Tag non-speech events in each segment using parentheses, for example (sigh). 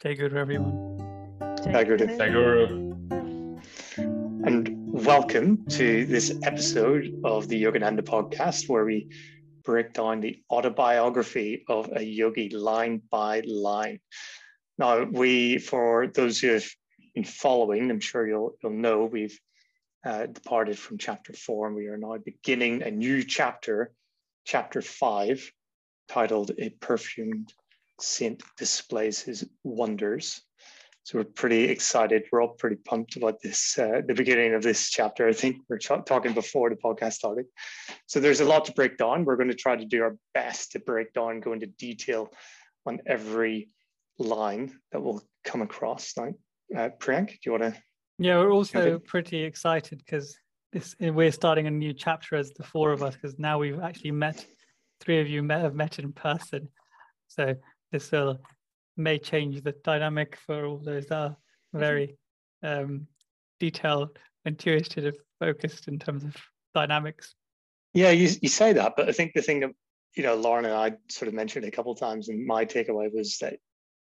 Jai Guru, everyone. Jai Guru. Jai Guru. And welcome to this episode of the Yogananda podcast, where we break down the autobiography of a yogi line by line. Now, we, for those who have been following, I'm sure you'll, you'll know we've uh, departed from chapter four, and we are now beginning a new chapter, chapter five, titled A Perfumed Saint Displays His Wonders. So we're pretty excited. We're all pretty pumped about this, uh, the beginning of this chapter. I think we're talking before the podcast started. So there's a lot to break down. We're going to try to do our best to break down, go into detail on every line that we'll come across. Now, uh, Priyank, do you want to? Yeah, we're also pretty excited because this we're starting a new chapter as the four of us because now we've actually met. Three of you met, have met in person, so this will may change the dynamic for all those that are very um, detailed, intuitive, focused in terms of dynamics. Yeah, you, you say that, but I think the thing that you know Lauren and I sort of mentioned it a couple of times, and my takeaway was that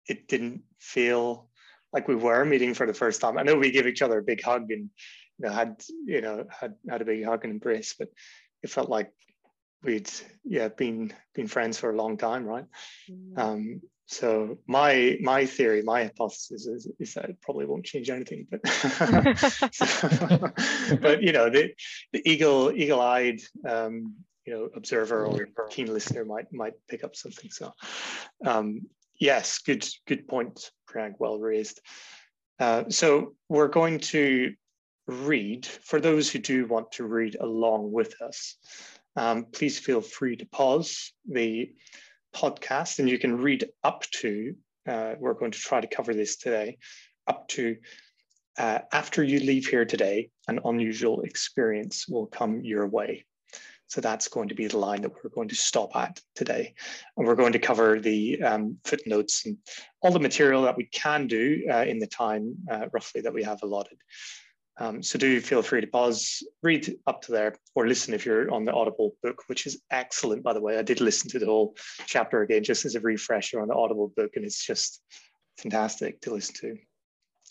it didn't feel like we were meeting for the first time. I know we gave each other a big hug and you know had you know had had a big hug and embrace, but it felt like we'd yeah been been friends for a long time, right? Mm. Um, so my my theory, my hypothesis is, is that it probably won't change anything, but so, (laughs) but you know the the eagle eagle eyed um, you know observer or keen listener might might pick up something. So um, yes, good good point, Craig. Well raised. Uh, so we're going to read for those who do want to read along with us. Um, please feel free to pause the podcast and you can read up to, uh, we're going to try to cover this today, up to uh, after you leave here today, an unusual experience will come your way. So that's going to be the line that we're going to stop at today. And we're going to cover the um, footnotes and all the material that we can do uh, in the time uh, roughly that we have allotted. Um, so do feel free to pause, read up to there, or listen if you're on the Audible book, which is excellent, by the way. I did listen to the whole chapter again just as a refresher on the Audible book, and it's just fantastic to listen to.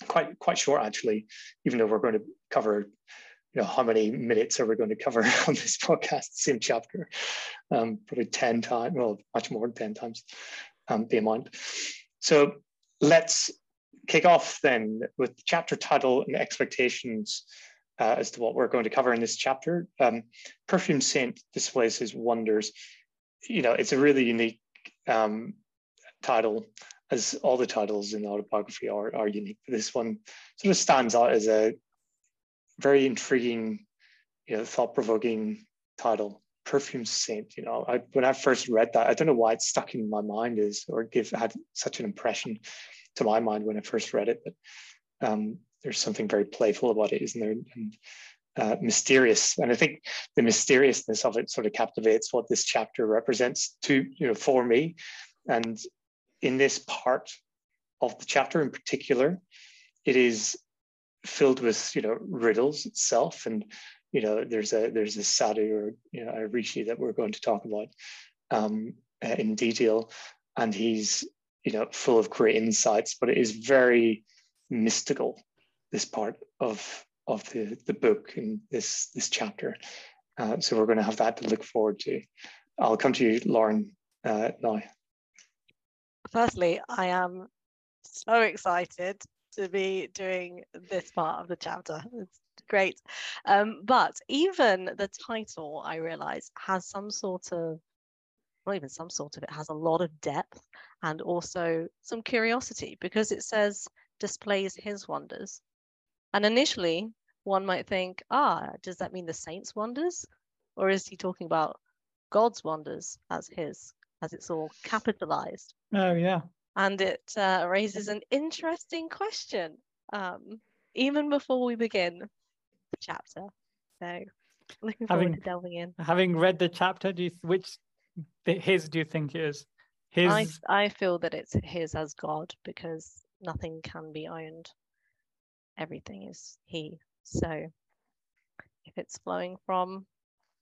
Quite quite short actually, even though we're going to cover, you know, how many minutes are we going to cover (laughs) on this podcast? Same chapter, um, probably ten times, well, much more than ten times um, the amount. So let's kick off then with the chapter title and expectations uh, as to what we're going to cover in this chapter. Um, Perfume Saint displays his wonders. You know, it's a really unique um, title, as all the titles in the autobiography are, are unique. But this one sort of stands out as a very intriguing, you know, thought-provoking title. Perfume Saint. You know, I, when I first read that, I don't know why it stuck in my mind is or give had such an impression to my mind when I first read it. But um, there's something very playful about it, isn't there? And uh, mysterious. And I think the mysteriousness of it sort of captivates what this chapter represents to, you know, for me. And in this part of the chapter in particular, it is filled with, you know, riddles itself. And, you know, there's a there's a sadhu or you know a rishi that we're going to talk about um, in detail, and he's you know full of great insights but it is very mystical this part of of the the book in this this chapter. Uh, so we're going to have that to look forward to. I'll come to you lauren uh, now. Firstly i am so excited to be doing this part of the chapter. It's great. Um, but even the title i realize has some sort of not even some sort of it has a lot of depth and also some curiosity because it says displays his wonders. And initially, one might think, ah, does that mean the saints' wonders? Or is he talking about God's wonders as his, as it's all capitalized? Oh, yeah. And it uh, raises an interesting question, um, even before we begin the chapter. So, looking forward having, to delving in. Having read the chapter, do you, which his do you think is his I, I feel that it's his as god because nothing can be owned everything is he so if it's flowing from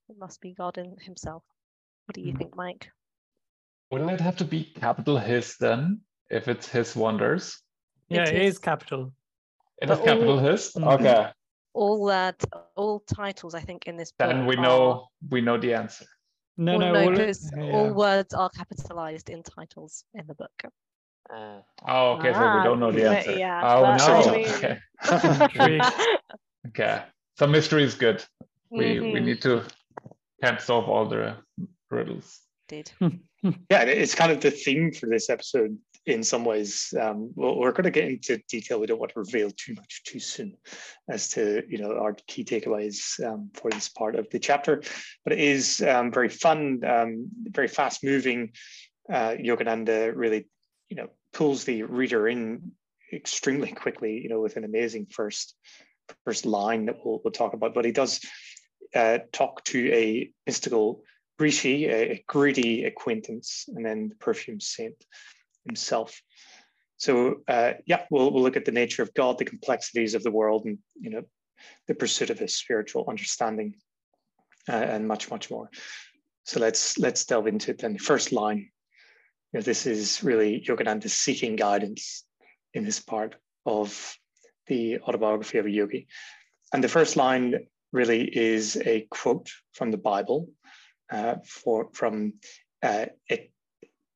it must be god in himself what do you mm. think mike wouldn't it have to be capital his then if it's his wonders Yeah, It it is is. capital. It is But capital all- hist. Mhm. Okay, all that all titles I think in this book then we are- know we know the answer. No, well, no, no, all, yeah. all words are capitalized in titles in the book. Oh, okay, so we Ah, don't know the answer. yeah, oh no. I mean- Okay. Intrigued. (laughs) (laughs) okay. So mystery is good. We we Mhm, need to can't solve all the riddles. Did. (laughs) yeah, it's kind of the theme for this episode in some ways. Um, we're going to get into detail. We don't want to reveal too much too soon as to you know our key takeaways um, for this part of the chapter. But it is um, very fun, um, very fast moving. Uh, Yogananda really, you know, pulls the reader in extremely quickly. You know, with an amazing first first line that we'll, we'll talk about. But he does uh, talk to a mystical Rishi, a, a greedy acquaintance, and then the perfume saint himself. So uh, yeah, we'll, we'll look at the nature of God, the complexities of the world, and you know, the pursuit of his spiritual understanding, uh, and much, much more. So let's let's delve into it. Then the first line, you know, this is really Yogananda seeking guidance in this part of the autobiography of a yogi, and the first line really is a quote from the Bible, uh, for from uh,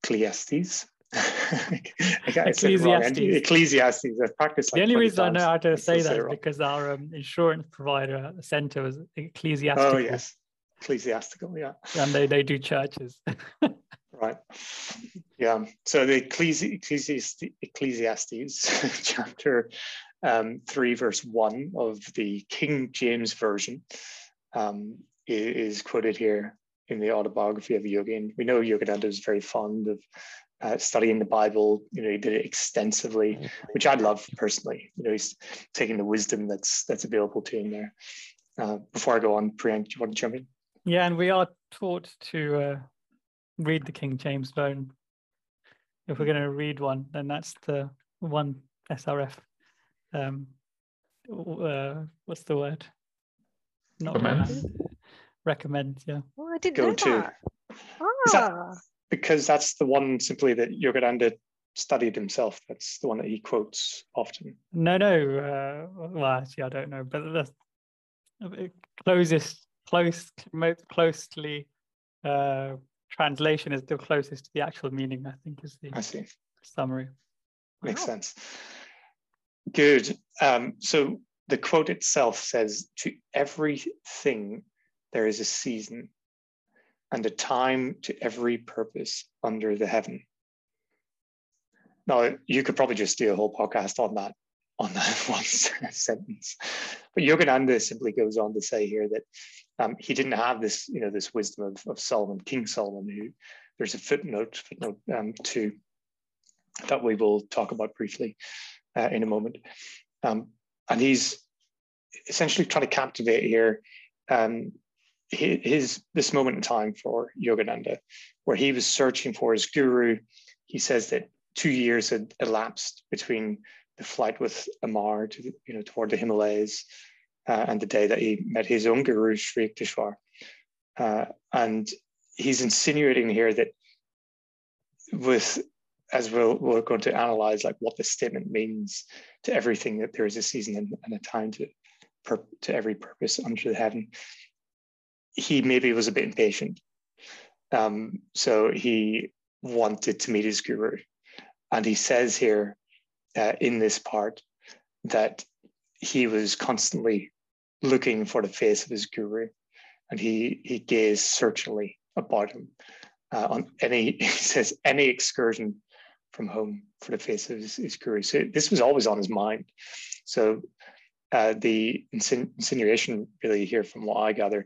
Ecclesiastes. I got it. Ecclesiastes. Ecclesiastes. I've practiced. the only 20 reason I know how to I say that is because our um, insurance provider center was ecclesiastical, Oh yes, ecclesiastical. Yeah. and they, they do churches. (laughs) Right. Yeah. So the Ecclesi- Ecclesiastes, Ecclesiastes (laughs) chapter um, 3, verse 1 of the King James Version um, i- is quoted here in the autobiography of a yogi. And we know Yogananda is very fond of uh, studying the Bible. You know, he did it extensively, which I love personally. You know, he's taking the wisdom that's that's available to him there. Uh, before I go on, Priyank, do you want to jump in? yeah, and we are taught to uh, read the King James Version. If we're going to read one, then that's the one SRF. Um, uh, what's the word? Not Recommend? recommend. Recommend, yeah. Oh, I didn't Go know to. that- Ah, because that's the one simply that Yogananda studied himself. That's the one that he quotes often. No, no. Uh, well, actually, I don't know, but the closest, close, most closely uh, translation is the closest to the actual meaning. I think is the I see. summary. Makes Wow. sense. Good. Um, so the quote itself says, To everything there is a season and a time to every purpose under the heaven. Now, you could probably just do a whole podcast on that, on that (laughs) one sentence. But Yogananda simply goes on to say here that um, he didn't have this, you know, this wisdom of, of Solomon, King Solomon, who there's a footnote, footnote um, two, that we will talk about briefly uh, in a moment. Um, and he's essentially trying to captivate here um, his, his this moment in time for Yogananda, where he was searching for his guru. He says that two years had elapsed between the flight with Amar to the, you know toward the Himalayas uh, and the day that he met his own guru Sri Yukteswar. Uh, and he's insinuating here that with as we'll, we're going to analyze like what the statement means to everything that there is a season and, and a time to to every purpose under the heaven he maybe was a bit impatient um, so he wanted to meet his guru and he says here uh, in this part that he was constantly looking for the face of his guru and he he gazed searchingly about him uh, on any (laughs) he says any excursion from home for the face of his, his guru. So this was always on his mind. So uh, the insin- insinuation really here from what I gather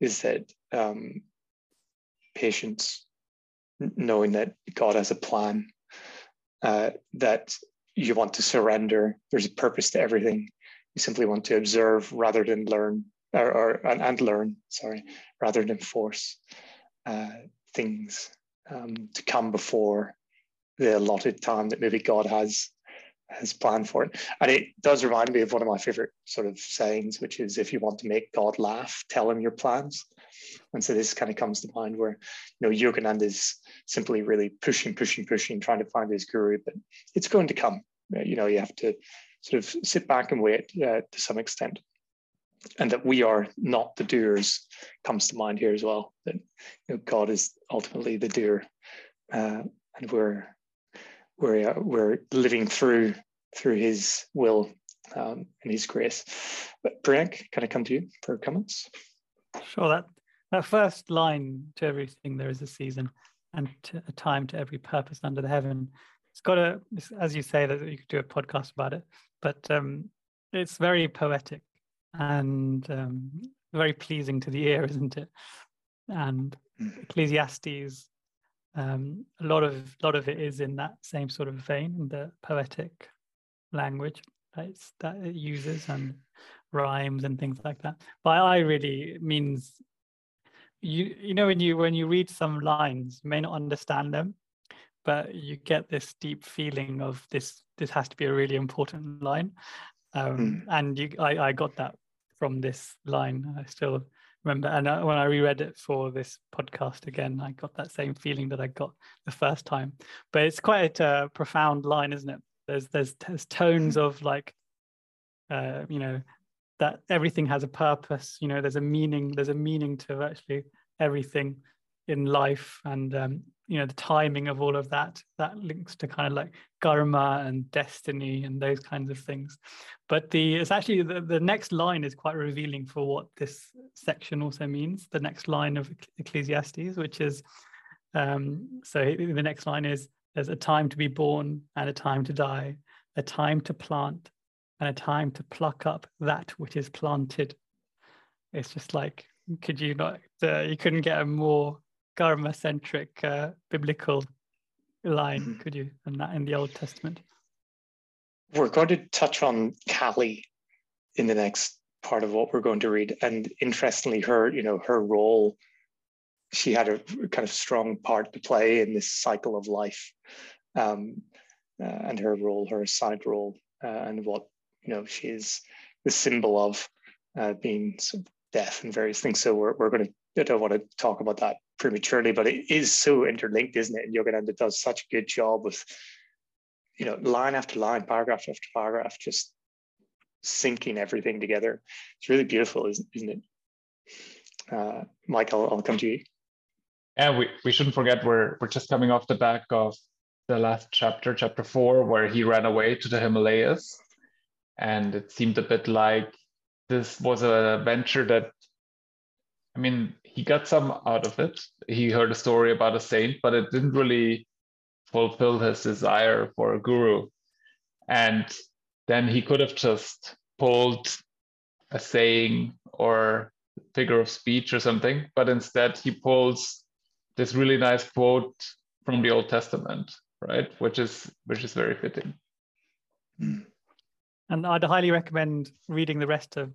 is that um, patience, knowing that God has a plan, uh, that you want to surrender, there's a purpose to everything. You simply want to observe rather than learn, or, or and, and learn, sorry, rather than force uh, things um, to come before the allotted time that maybe God has has planned for it. And it does remind me of one of my favorite sort of sayings, which is if you want to make God laugh, tell him your plans. And so this kind of comes to mind where, you know, Yogananda is simply really pushing, pushing, pushing, trying to find his guru, but it's going to come. you know, you have to sort of sit back and wait uh, to some extent. And that we are not the doers comes to mind here as well. That you know, God is ultimately the doer, uh, and we're we're uh, we're living through through His will um, and His grace. But Priyank, can I come to you for comments? Sure. That that first line to everything there is a season and a time to every purpose under the heaven. It's got a, as you say, that you could do a podcast about it, but um, it's very poetic and um, very pleasing to the ear, (laughs) isn't it? And mm. Ecclesiastes, um, a lot of lot of it is in that same sort of vein, the poetic language that, that it uses and rhymes and things like that. But I really means you you know when you when you read some lines you may not understand them but you get this deep feeling of this this has to be a really important line um, mm. and you I, I got that from this line i still remember and uh, when i reread it for this podcast again i got that same feeling that i got the first time. But it's quite a profound line isn't it? There's there's, there's tones of like uh, you know that everything has a purpose you know there's a meaning there's a meaning to actually everything in life. And um, you know the timing of all of that that links to kind of like karma and destiny and those kinds of things but the it's actually the, the next line is quite revealing for what this section also means the next line of ecclesiastes which is um, so the next line is there's a time to be born and a time to die a time to plant and a time to pluck up that which is planted. It's just like, could you not, uh, you couldn't get a more karma centric uh, biblical line, mm-hmm. could you, and that in the Old Testament? We're going to touch on Kali in the next part of what we're going to read. And interestingly, her, you know, her role, she had a kind of strong part to play in this cycle of life. Um, uh, and her role, her assigned role, uh, and what you know, she's the symbol of uh, being sort of deaf and various things. So we're, we're going to, I don't want to talk about that prematurely, but it is so interlinked, isn't it? And Yogananda does such a good job with, you know, line after line, paragraph after paragraph, just syncing everything together. It's really beautiful, isn't, isn't it? Uh, Mike, I'll, I'll come to you. Yeah, we, we shouldn't forget we're we're just coming off the back of the last chapter, chapter four, where he ran away to the Himalayas and it seemed a bit like this was a venture that i mean he got some out of it. He heard a story about a saint but it didn't really fulfill his desire for a guru. And then he could have just pulled a saying or figure of speech or something but instead he pulls this really nice quote from the old testament right? Which is which is very fitting. Mm. And I'd highly recommend reading the rest of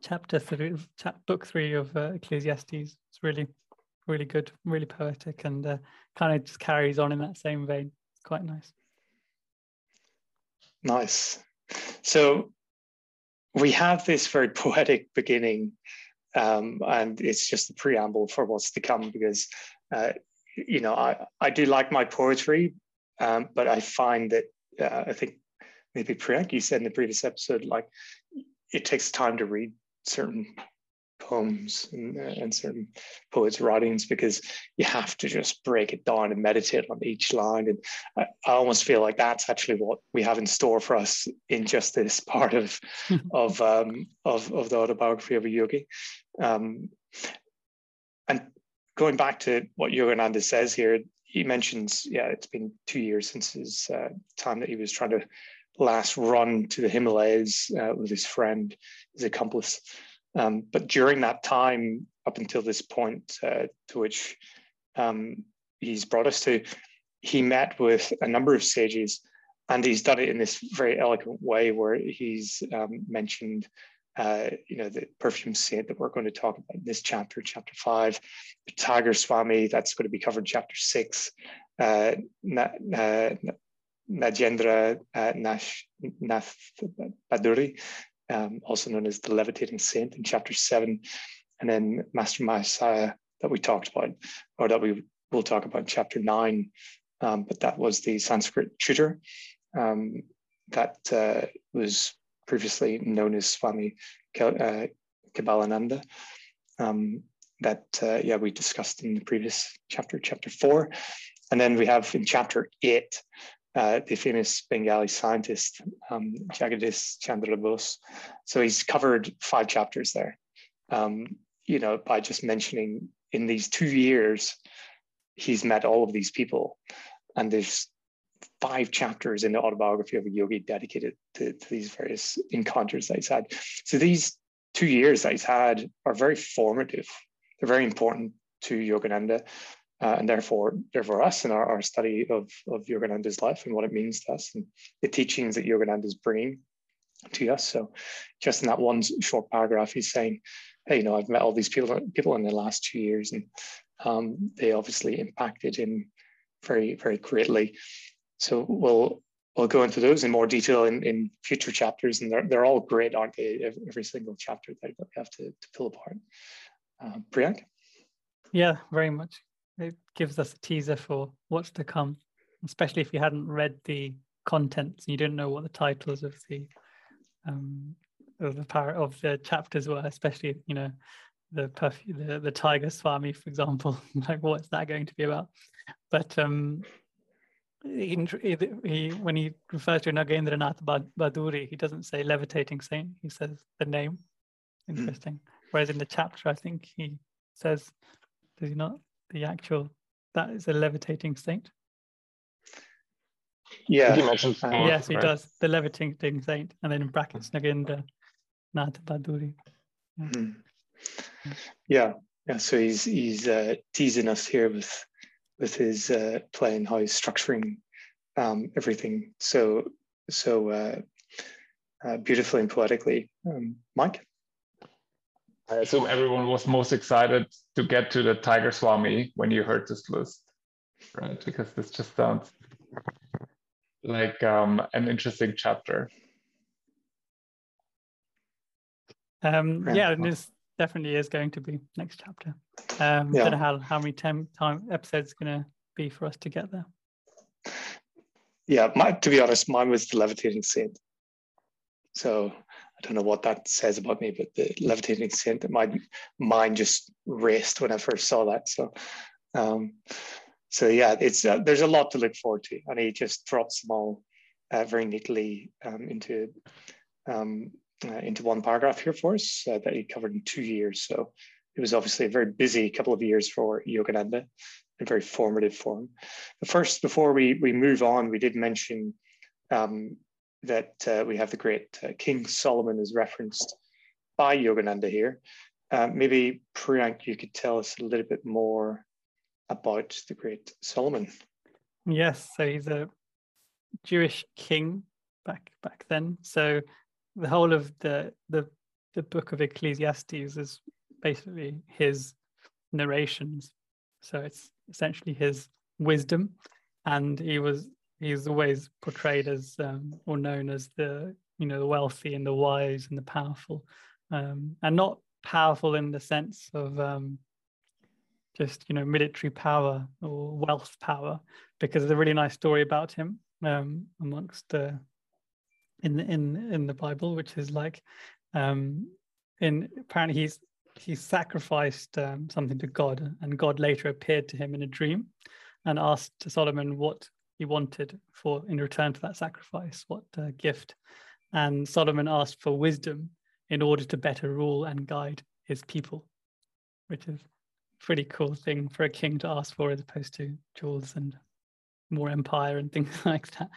chapter three, chap, book three of uh, Ecclesiastes. It's really, really good, really poetic, and uh, kind of just carries on in that same vein. It's quite nice. Nice. So we have this very (laughs) poetic beginning, um, and it's just the preamble for what's to come because, uh, you know, I, I do like my poetry, um, but I find that uh, I think maybe Priyank, you said in the previous episode, like it takes time to read certain poems and, uh, and, certain poets' writings because you have to just break it down and meditate on each line. And I, I, almost feel like that's actually what we have in store for us in just this (laughs) part of (laughs) of, um, of of the autobiography of a yogi. Um, and going back to what Yogananda says here, he mentions, yeah, it's been two years since his uh, time that he was trying to last run to the Himalayas uh, with his friend, his accomplice. Um, but during that time, up until this point uh, to which um, he's brought us to, he met with a number of sages, and he's done it in this very eloquent way where he's um, mentioned. Uh, you know, the perfume saint that we're going to talk about in this chapter, chapter five, Tiger Swami, that's going to be covered in chapter six, uh, uh, Nagendra uh, Nash, Nath Bhaduri, um, also known as the Levitating Saint in chapter seven, and then Master Mahasaya that we talked about, or that we will talk about in chapter nine. Um, but that was the Sanskrit tutor. Um, that uh, was previously known as Swami uh, Kebalananda. Um, that uh, yeah we discussed in the previous chapter, chapter four, and then we have in chapter eight uh, the famous Bengali scientist um, Jagadish Chandra Bose. So he's covered five chapters there. Um, you know, by just mentioning in these two years, he's met all of these people, and there's five chapters in the autobiography of a yogi dedicated to, to these various encounters that he's had. So these two years that he's had are very formative. They're very important to Yogananda. Uh, and therefore, therefore us in our, our study of, of Yogananda's life and what it means to us and the teachings that Yogananda is bringing to us. So just in that one short paragraph, he's saying, hey, you know, I've met all these people, people in the last two years and um, they obviously impacted him very, very greatly. So we'll we'll go into those in more detail in, in future chapters, and they're, they're all great, aren't they? Every, every single chapter that we have to, to pull apart. Uh, Priyank? Yeah, very much. It gives us a teaser for what's to come, especially if you hadn't read the contents and you didn't know what the titles of the um, of the par- of the chapters were, especially you know the perfume, the, the tiger swami, for example. (laughs) like, what's that going to be about? But um, he, he, when he refers to Nagendranath Bhaduri, he doesn't say levitating saint, he says the name. Hmm. Interesting. Mm. Whereas in the chapter, I think he says, does he not? The actual, that is a levitating saint. Yeah. He mentions uh, yes, he right? does. The levitating saint. And then in brackets, Nagendra Nath Bhaduri. Yeah. Mm. yeah. Yeah. So he's, he's uh, teasing us here with with his uh, and how he's structuring um, everything so so uh, uh, beautifully and poetically. Um, Mike. I assume everyone was most excited to get to the Tiger Swami when you heard this list, right? Because this just sounds like um, an interesting chapter. Um, yeah, this definitely is going to be next chapter. Um, yeah. Don't know how, how many time, time episodes going to be for us to get there. Yeah, my, to be honest, mine was the levitating saint. So I don't know what that says about me, but the levitating saint, that my mind just raced when I first saw that. So, um, so yeah, it's uh, there's a lot to look forward to, and he just drops them all uh, very neatly um, into um, uh, into one paragraph here for us uh, that he covered in two years. So it was obviously a very busy couple of years for Yogananda, a very formative form. First, before we, we move on, we did mention um, that uh, we have the great uh, King Solomon is referenced by Yogananda here. Uh, maybe Priyank, you could tell us a little bit more about the great Solomon. Yes, so he's a Jewish king back back then. So the whole of the the the book of Ecclesiastes is basically his narrations. So it's essentially his wisdom, and he was he's always portrayed as um, or known as the you know the wealthy and the wise and the powerful, um, and not powerful in the sense of um, just you know military power or wealth power, because there's a really nice story about him um, amongst the in in in the Bible, which is like um, in apparently he's he sacrificed um, something to God, and God later appeared to him in a dream and asked Solomon what he wanted for in return for that sacrifice, what uh, gift. And Solomon asked for wisdom in order to better rule and guide his people, which is a pretty cool thing for a king to ask for as opposed to jewels and more empire and (laughs) things like that.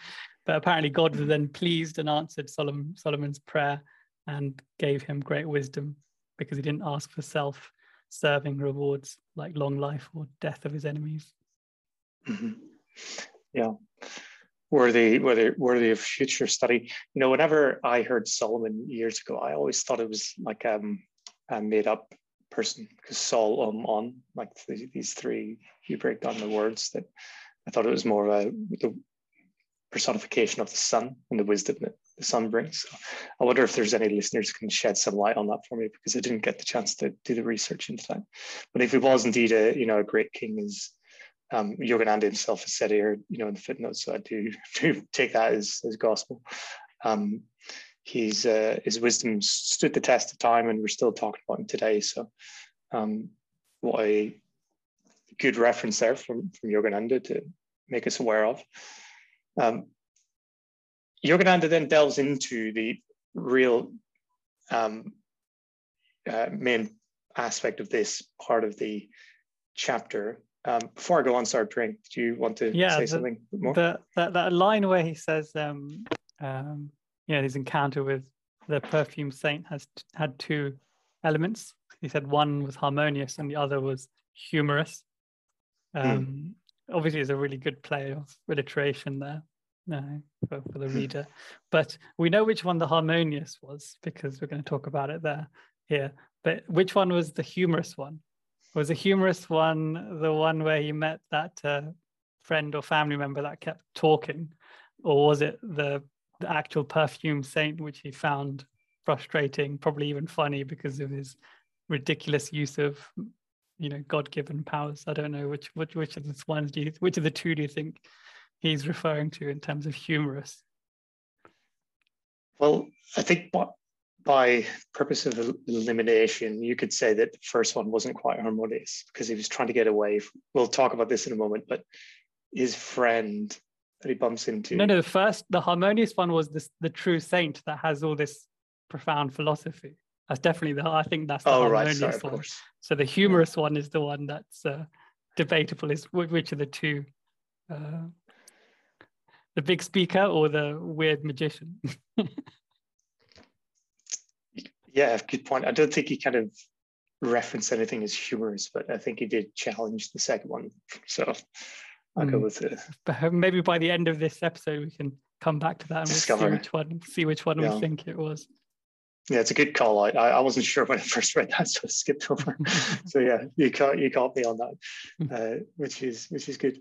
But apparently, God was then pleased and answered Solomon, Solomon's prayer and gave him great wisdom because he didn't ask for self serving rewards like long life or death of his enemies. (laughs) Yeah. Worthy, worthy, worthy of future study. You know, whenever I heard Solomon years ago, I always thought it was like um, a made up person because Sol, um, on, like these three, you break down the words that I thought it was more of a the personification of the sun and the wisdom that the sun brings. So I wonder if there's any listeners can shed some light on that for me because I didn't get the chance to do the research into that. But if he was indeed a you know a great king, as um, Yogananda himself has said here, you know, in the footnotes, so I do, (laughs) do take that as, as gospel. Um, he's uh, his wisdom stood the test of time, and we're still talking about him today. So, um, what a good reference there from from Yogananda to make us aware of. Um, Yogananda then delves into the real um, uh, main aspect of this part of the chapter. Um, before I go on, sorry, Pring, do you want to yeah, say the, something more? The, that, that line where he says, um, um, you know, his encounter with the perfume saint has had two elements. He said one was harmonious and the other was humorous. Hmm. Um, mm. Obviously, it's a really good play of alliteration there no, for, for the (laughs) reader. But we know which one the harmonious was because we're going to talk about it there here. But which one was the humorous one? Was a humorous one the one where you met that uh, friend or family member that kept talking, or was it the, the actual perfume saint which he found frustrating, probably even funny because of his ridiculous use of you know god-given powers i don't know which which which of the ones do you which of the two do you think he's referring to in terms of humorous? Well, I think by purpose of elimination, you could say that the first one wasn't quite harmonious because he was trying to get away. From, we'll talk about this in a moment, but his friend that he bumps into. No, no, the first, the harmonious one was this, the true saint that has all this profound philosophy. That's definitely the, I think that's the oh, harmonious right, Sorry, one. So the humorous one is the one that's uh, debatable is which of the two uh, the big speaker or the weird magician? (laughs) yeah, good point. I don't think he kind of referenced anything as humorous, but I think he did challenge the second one. So I'll mm. go hmm. with it. But maybe by the end of this episode, we can come back to that and Discover. see which one, see which one yeah. we think it was. Yeah, it's a good call. I, I wasn't sure when I (laughs) first read that, so I skipped over. (laughs) so yeah, you caught you caught me on that, hmm. uh, which is which is good.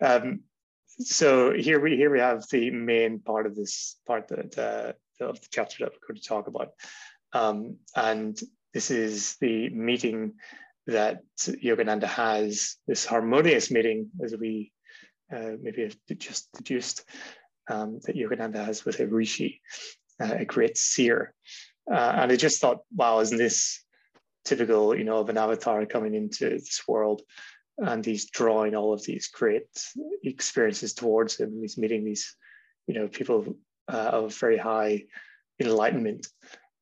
Um, so here we here we have the main part of this part that uh, of the chapter that we're going to talk about, um, and this is the meeting that Yogananda has, this harmonious meeting, as we uh, maybe have just deduced, um, that Yogananda has with a rishi, uh, a great seer. Uh, and I just thought, wow, isn't this typical, you know, of an avatar coming into this world and he's drawing all of these great experiences towards him. He's meeting these, you know, people uh, of very high enlightenment,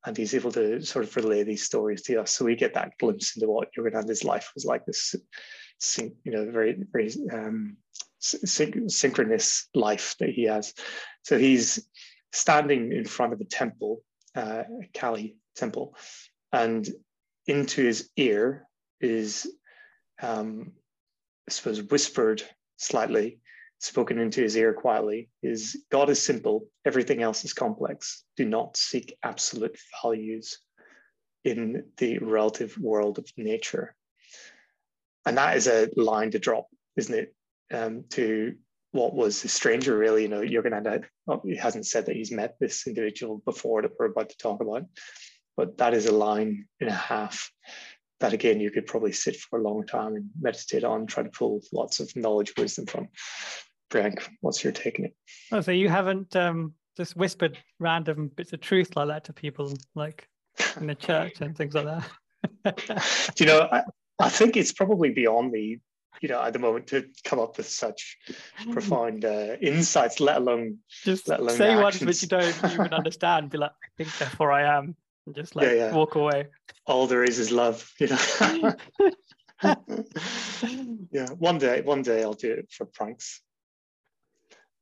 and he's able to sort of relay these stories to us. So we get that glimpse into what Yogananda's life was like. This, you know, very very um, syn- synchronous life that he has. So he's standing in front of a temple, uh, Kali temple, and into his ear is um, I suppose, whispered slightly, spoken into his ear quietly, is God is simple, everything else is complex. Do not seek absolute values in the relative world of nature. And that is a line to drop, isn't it? Um, to what was a stranger, really. You know, going to, he hasn't said that he's met this individual before that we're about to talk about, but that is a line and a half that again you could probably sit for a long time and meditate on, try to pull lots of knowledge, wisdom from. Frank, what's your take on it? Oh, so you haven't um, just whispered random bits of truth like that to people, like in the church and things like that. (laughs) Do you know? I, I think it's probably beyond me, you know, at the moment to come up with such profound uh, insights, let alone just let alone say words which you don't even understand. Be like, I think therefore I am and just like yeah, yeah. walk away. All there is is love, you know. (laughs) (laughs) yeah, one day, one day I'll do it for pranks.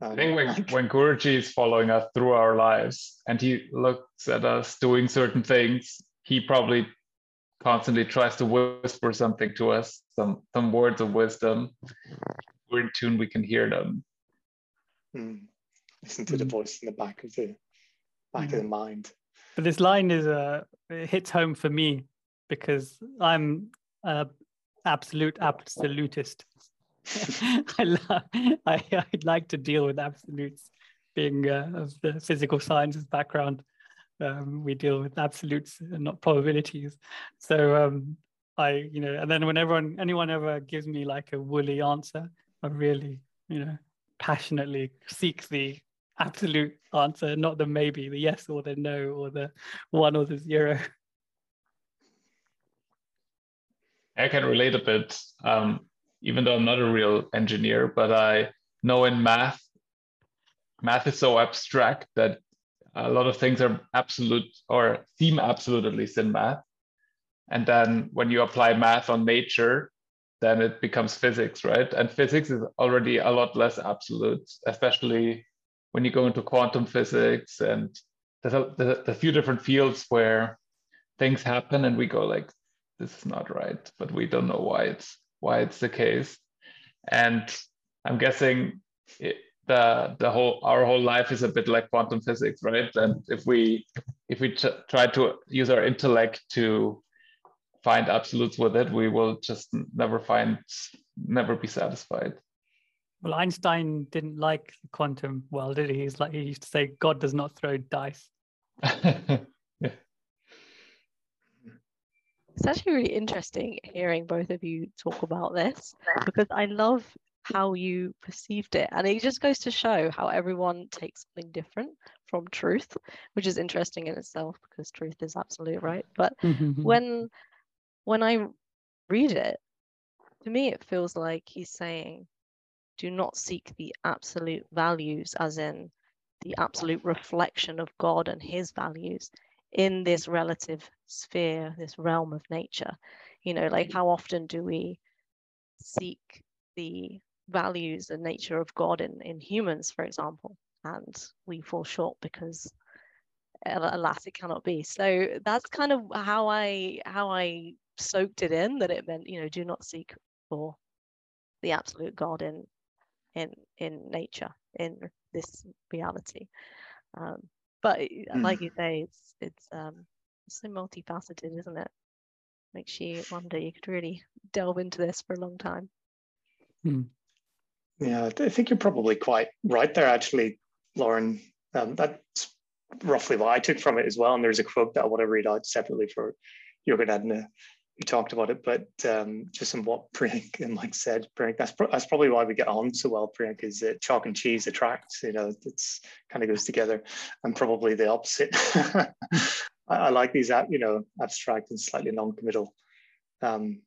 Um, I think when, (laughs) when Guruji is following us through our lives and he looks at us doing certain things, he probably constantly tries to whisper something to us, some some words of wisdom. We're in tune, we can hear them. Mm. Listen to mm. the voice in the back of the back mm. of the hmm. mind. But this line is uh, it hits home for me because I'm a absolute absolutist. (laughs) I, love, I I'd like to deal with absolutes. Being uh, of the physical sciences background, um, we deal with absolutes and not probabilities. So um, I, you know, and then when everyone, anyone ever gives me like a woolly answer, I really, you know, passionately seek the absolute answer, not the maybe, the yes or the no, or the one or the zero. I can relate a bit, um, even though I'm not a real engineer, but I know in math, math is so abstract that a lot of things are absolute or seem absolute, at least in math. And then when you apply math on nature, then it becomes physics, right? And physics is already a lot less absolute, especially when you go into quantum physics and there's a, few different fields where things happen and we go like, this is not right, but we don't know why it's why it's the case. And I'm guessing it, the the whole our whole life is a bit like quantum physics, right? And if we if we try to use our intellect to find absolutes with it, we will just never find, never be satisfied. Well, Einstein didn't like the quantum well, did he? He's like he used to say, "God does not throw dice." (laughs) yeah. It's actually really interesting hearing both of you talk about this because I love how you perceived it, and it just goes to show how everyone takes something different from truth, which is interesting in itself because truth is absolute, right? But mm-hmm. when when I read it, to me, it feels like he's saying, do not seek the absolute values, as in the absolute reflection of God and his values in this relative sphere, this realm of nature. You know, like how often do we seek the values and nature of God in, in humans, for example, and we fall short because alas it cannot be so that's kind of how i how i soaked it in that it meant you know do not seek for the absolute god in in in nature in this reality um, but mm. like you say it's it's um so multifaceted isn't it? Makes you wonder you could really delve into this for a long time. Mm. yeah i think you're probably quite right there actually lauren. Um, that's roughly what i took from it as well and there's a quote that i want to read out separately for Jürgen Adner we talked about it, but um, just in what Priyank and Mike said, Priyank, that's, that's probably why we get on so well, Priyank, is that chalk and cheese attracts, you know, it's kind of goes together. And probably the opposite. (laughs) I, I, like these, you know, abstract and slightly non-committal, um,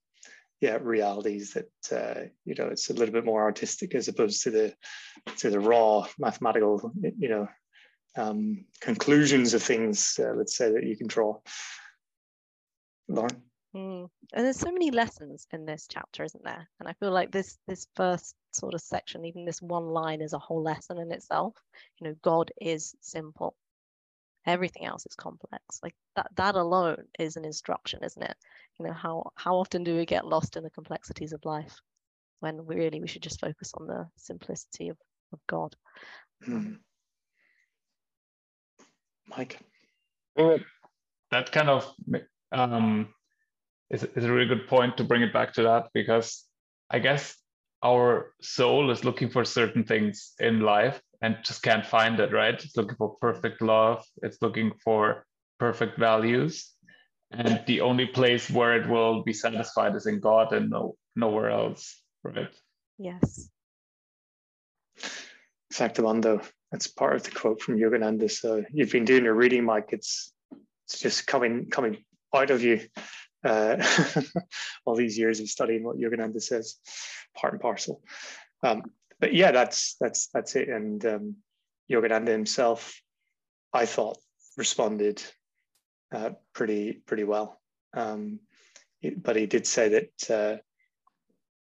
yeah, realities that, uh, you know, it's a little bit more artistic as opposed to the, to the raw mathematical, you know, um, conclusions of things, uh, let's say that you can draw. Lauren? Mm. And there's so many lessons in this chapter, isn't there? And I feel like this this first sort of section, even this one line, is a whole lesson in itself. You know, God is simple. Everything else is complex. Like that that alone is an instruction, isn't it? You know, how how often do we get lost in the complexities of life when we really we should just focus on the simplicity of, of God. Hmm. Mike. That kind of um, is, is a really good point to bring it back to that because I guess our soul is looking for certain things in life and just can't find it, right? It's looking for perfect love, it's looking for perfect values. And the only place where it will be satisfied is in God and no nowhere else, right? Yes. Exactly, That's part of the quote from Yogananda. So you've been doing your reading, Mike. It's it's just coming coming out of you uh, (laughs) all these years of studying what Yogananda says, part and parcel. Um, but yeah, that's that's that's it. And um, Yogananda himself, I thought, responded uh, pretty pretty well. Um, but he did say that uh,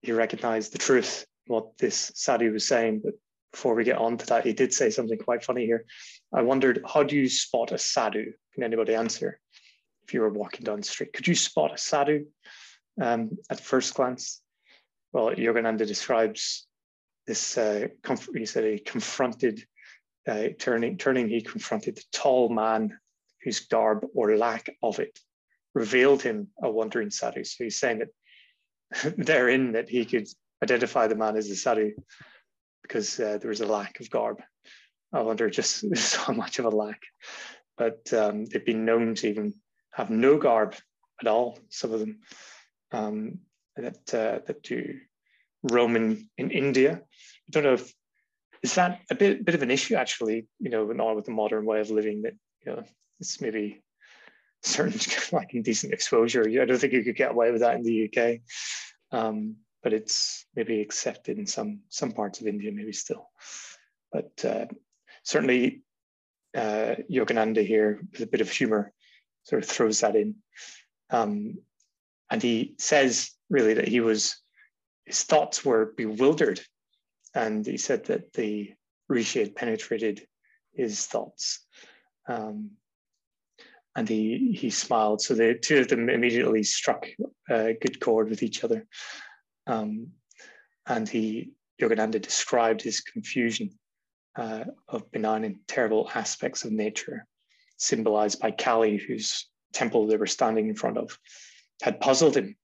he recognized the truth what this sadhu was saying. But before we get on to that, he did say something quite funny here. I wondered, how do you spot a sadhu? Can anybody answer? if you were walking down the street. Could you spot a sadhu um, at first glance? Well, Yogananda describes this, uh, he said he confronted, uh, turning, turning, he confronted the tall man whose garb or lack of it revealed him a wandering sadhu. So he's saying that (laughs) therein that he could identify the man as a sadhu because uh, there was a lack of garb. I wonder just (laughs) so much of a lack. But um, they've been known to even have no garb at all, some of them, um, that, uh, that do Roman in India. I don't know if is that a bit bit of an issue actually, you know, with the modern way of living that you know it's maybe certain (laughs) like indecent exposure. I don't think you could get away with that in the UK. Um, but it's maybe accepted in some some parts of India, maybe still. But uh, certainly uh, Yogananda here, with a bit of humor, sort of throws that in. Um, and he says really that he was, his thoughts were bewildered. And he said that the Rishi had penetrated his thoughts. Um, and he, he smiled. So the two of them immediately struck a good chord with each other. Um, and he, Yogananda described his confusion uh, of benign and terrible aspects of nature, symbolized by Kali, whose temple they were standing in front of, had puzzled him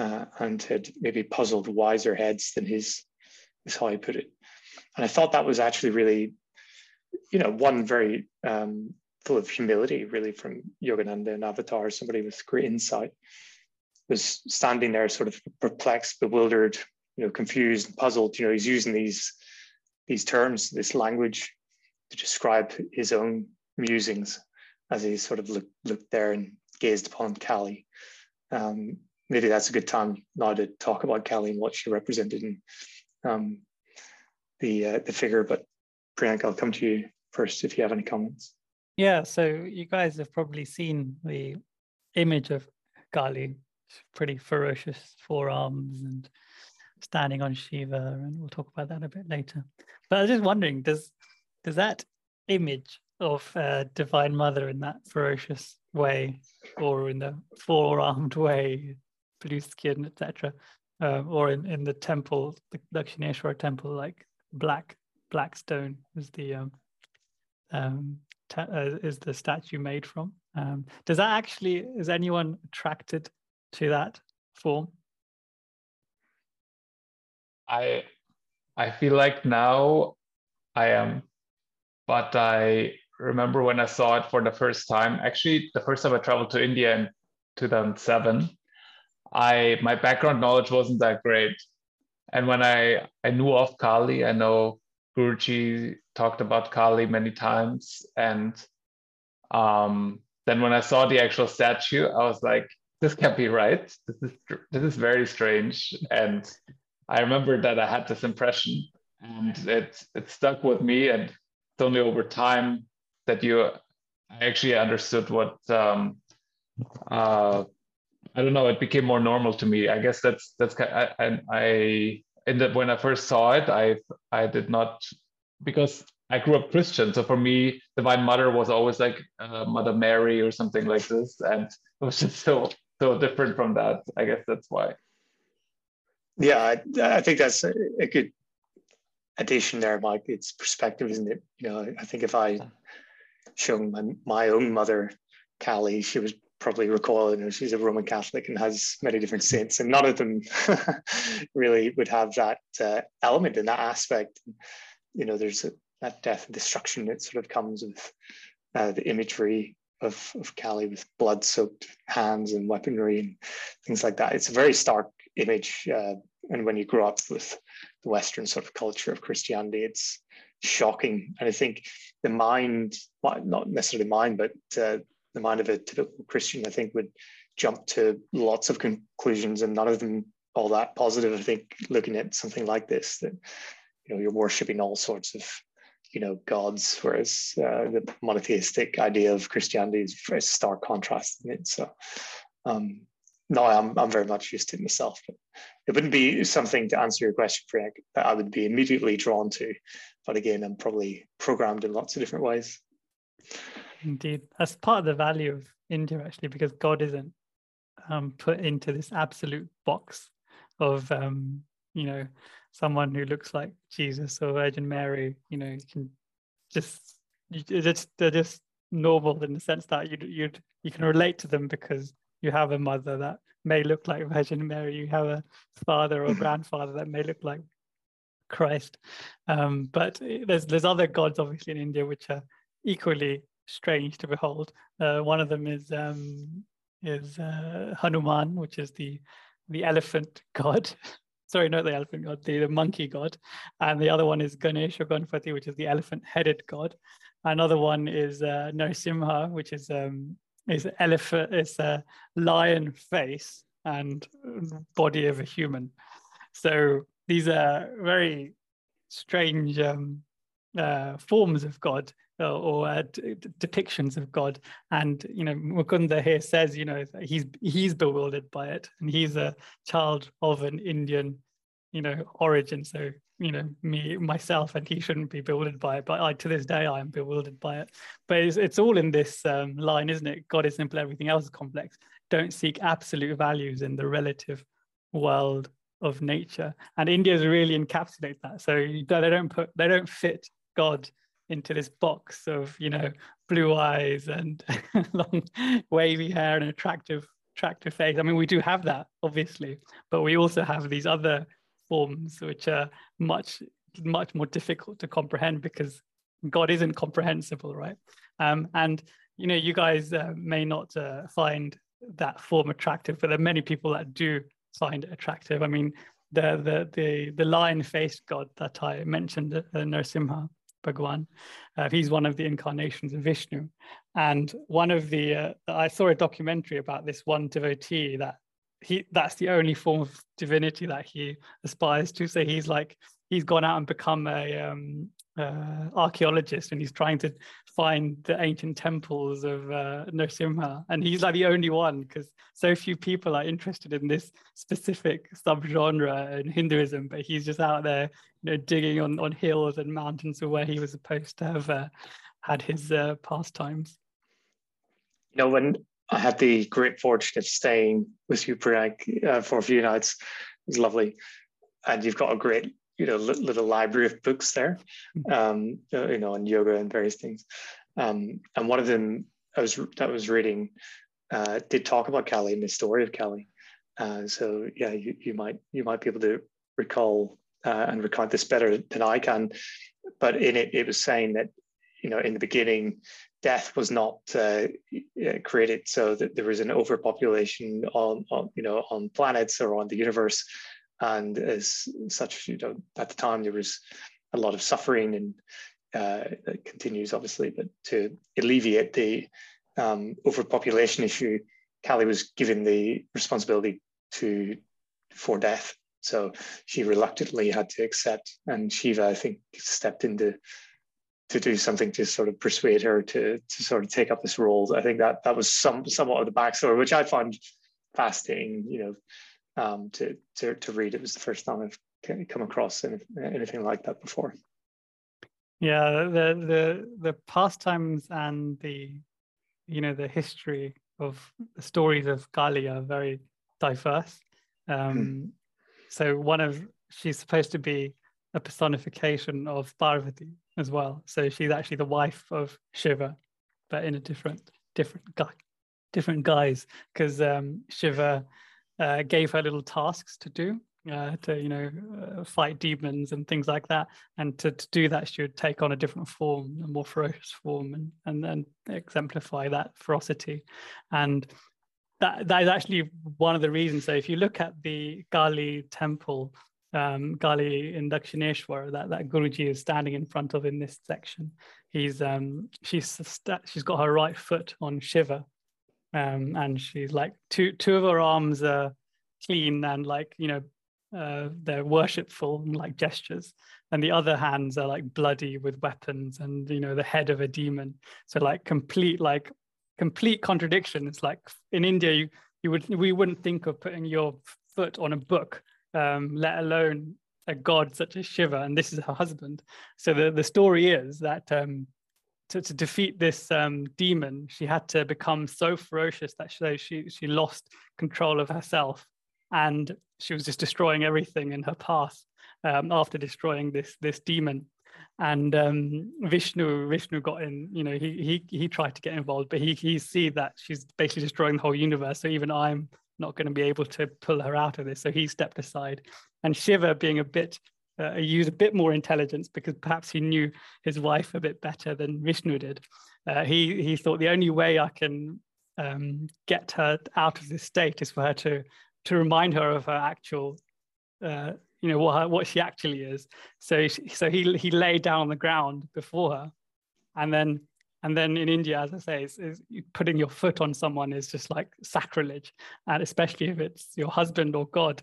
uh, and had maybe puzzled wiser heads than his, is how he put it. And I thought that was actually really, you know, one very um, full of humility, really, from Yogananda and Avatar, somebody with great insight, was standing there sort of perplexed, bewildered, you know, confused, puzzled. You know, he's using these these terms, this language to describe his own musings as he sort of looked, looked there and gazed upon Kali. Um, maybe that's a good time now to talk about Kali and what she represented in um, the uh, the figure. But Priyank, I'll come to you first if you have any comments. Yeah, so you guys have probably seen the image of Kali, pretty ferocious four arms and standing on Shiva, and we'll talk about that a bit later. But I was just wondering, does does that image of uh, Divine Mother in that ferocious way, or in the four-armed way, blue skin, etc., uh, or in, in the temple, the Dakshineshwar temple, like black black stone is the um, um, uh, is the statue made from. Um, does that actually is anyone attracted to that form? I I feel like now I am, but I remember when I saw it for the first time. Actually, the first time I traveled to India in 2007, I my background knowledge wasn't that great, and when I I knew of Kali, I know Guruji talked about Kali many times, and um, then when I saw the actual statue, I was like, this can't be right. This is this is very strange, and I remember that I had this impression and it it stuck with me. And it's only over time that you I actually understood what um, uh, I don't know. It became more normal to me. I guess that's that's I I, I the when I first saw it, I I did not because I grew up Christian. So for me, Divine Mother was always like uh, Mother Mary or something like this, and it was just so so different from that. I guess that's why. Yeah, I, I think that's a, a, good addition there, Mike. It's perspective, isn't it? You know, I think if I shown my, my own mother, Kali, she was probably recall, know, she's a Roman Catholic and has many different saints, and none of them (laughs) really would have that uh, element in that aspect. You know, there's a, that death and destruction that sort of comes with uh, the imagery of, of Kali with blood soaked hands and weaponry and things like that. It's a very stark image. Uh, and when you grow up with the Western sort of culture of Christianity, it's shocking. And I think the mind, not necessarily mine, but uh, the mind of a typical Christian, I think, would jump to lots of conclusions and none of them all that positive. I think looking at something like this, that you know, you're worshiping all sorts of you know gods, whereas uh, the monotheistic idea of Christianity is very stark contrast in it. So um, no, I'm, I'm very much used to it myself. But it wouldn't be something to answer your question, Frank, that I would be immediately drawn to. But again, I'm probably programmed in lots of different ways. Indeed. That's part of the value of India, actually, because God isn't um, put into this absolute box of, um, you know, someone who looks like Jesus or Virgin Mary. You know, you can just, you, just they're just normal in the sense that you you you can relate to them because you have a mother that may look like Virgin Mary, you have a father or grandfather that may look like Christ. Um, but there's there's other gods obviously in India which are equally strange to behold. Uh, one of them is um, is uh, Hanuman, which is the the elephant (laughs) god. sorry, not the elephant god, the, the monkey god. And the other one is Ganesh or Ganpati, which is the elephant-headed god. Another one is uh, Narasimha, which is um, is elephant, is a lion face and body of a human. So these are very strange um, uh, forms of God or, uh, d- depictions of God. And you know, Mukunda here says, you know, he's he's bewildered by it, and he's a child of an Indian, you know, origin. So you know, me myself, and he shouldn't be bewildered by it. But I, to this day, I am bewildered by it. But it's, it's all in this um, line, isn't it? God is simple, everything else is complex. Don't seek absolute values in the relative world of nature and india's really encapsulate that so they don't put they don't fit god into this box of you know blue eyes and (laughs) long wavy hair and attractive attractive face. I mean we do have that obviously but we also have these other forms which are much much more difficult to comprehend because god isn't comprehensible right? Um, and you know you guys uh, may not uh, find that form attractive but there are many people that do find it attractive. I mean the the the, the lion faced god that i mentioned uh, narasimha Bhagwan. Uh, he's one of the incarnations of Vishnu. And one of the, uh, I saw a documentary about this one devotee that he, that's the only form of divinity that he aspires to. So he's like, he's gone out and become a, um, uh, archaeologist and he's trying to find the ancient temples of uh, Narasimha. And he's like the only one because so few people are interested in this specific subgenre in Hinduism, but he's just out there, you know, digging on, on hills and mountains where he was supposed to have uh, had his uh, pastimes. You know, when I had the great fortune of staying with you, Priyank, uh, for a few nights, it was lovely. And you've got a great you know little library of books there, mm-hmm. um, you know, on yoga and various things. Um, and one of them I was that was reading uh, did talk about Kali and the story of Kali. Uh, so yeah, you, you might you might be able to recall uh, and recount this better than I can. But in it, it was saying that you know in the beginning, death was not uh, created so that there was an overpopulation on, on you know on planets or on the universe. And as such, you know, at the time there was a lot of suffering and uh, it continues obviously, but to alleviate the um, overpopulation issue, Kali was given the responsibility to for death. So she reluctantly had to accept, and Shiva, I think, stepped into to do something to sort of persuade her to to sort of take up this role. I think that that was some somewhat of the backstory, which I found fascinating. You know, um, to, to, to read. It was the first time I've come across anything like that before. Yeah, the the the pastimes and the you know the history of the stories of Kali are very diverse. Um, hmm. So one of she's supposed to be a personification of Parvati as well. So she's actually the wife of Shiva, but in a different different guy, different guise. Because um, Shiva uh, gave her little tasks to do uh, to you know uh, fight demons and things like that. And to, to do that she would take on a different form a more ferocious form and and then exemplify that ferocity. And that that is actually one of the reasons. So if you look at the Kali temple um, Kali in that, that Guruji is standing in front of in this section. He's um, she's she's got her right foot on Shiva, um, and she's like two two of her arms are clean and like you know uh, they're worshipful and like gestures. And the other hands are like bloody with weapons and you know the head of a demon. So like complete like complete contradiction. It's like in india you you would we wouldn't think of putting your foot on a book um, let alone a god such as shiva and this is her husband so the, the story is that um, to, to defeat this um, demon, she had to become so ferocious that she, she, she lost control of herself and she was just destroying everything in her path um, after destroying this this demon. And um, Vishnu Vishnu got in, you know, he he he tried to get involved, but he he see that she's basically destroying the whole universe. So even I'm not going to be able to pull her out of this. So he stepped aside. And Shiva, being a bit uh, use a bit more intelligence because perhaps he knew his wife a bit better than Vishnu did. Uh, he he thought the only way I can um, get her out of this state is for her to to remind her of her actual uh, you know what her, what she actually is. So she, so he he lay down on the ground before her, and then and then in India, as I say, it's, it's putting your foot on someone is just like sacrilege, and especially if it's your husband or God.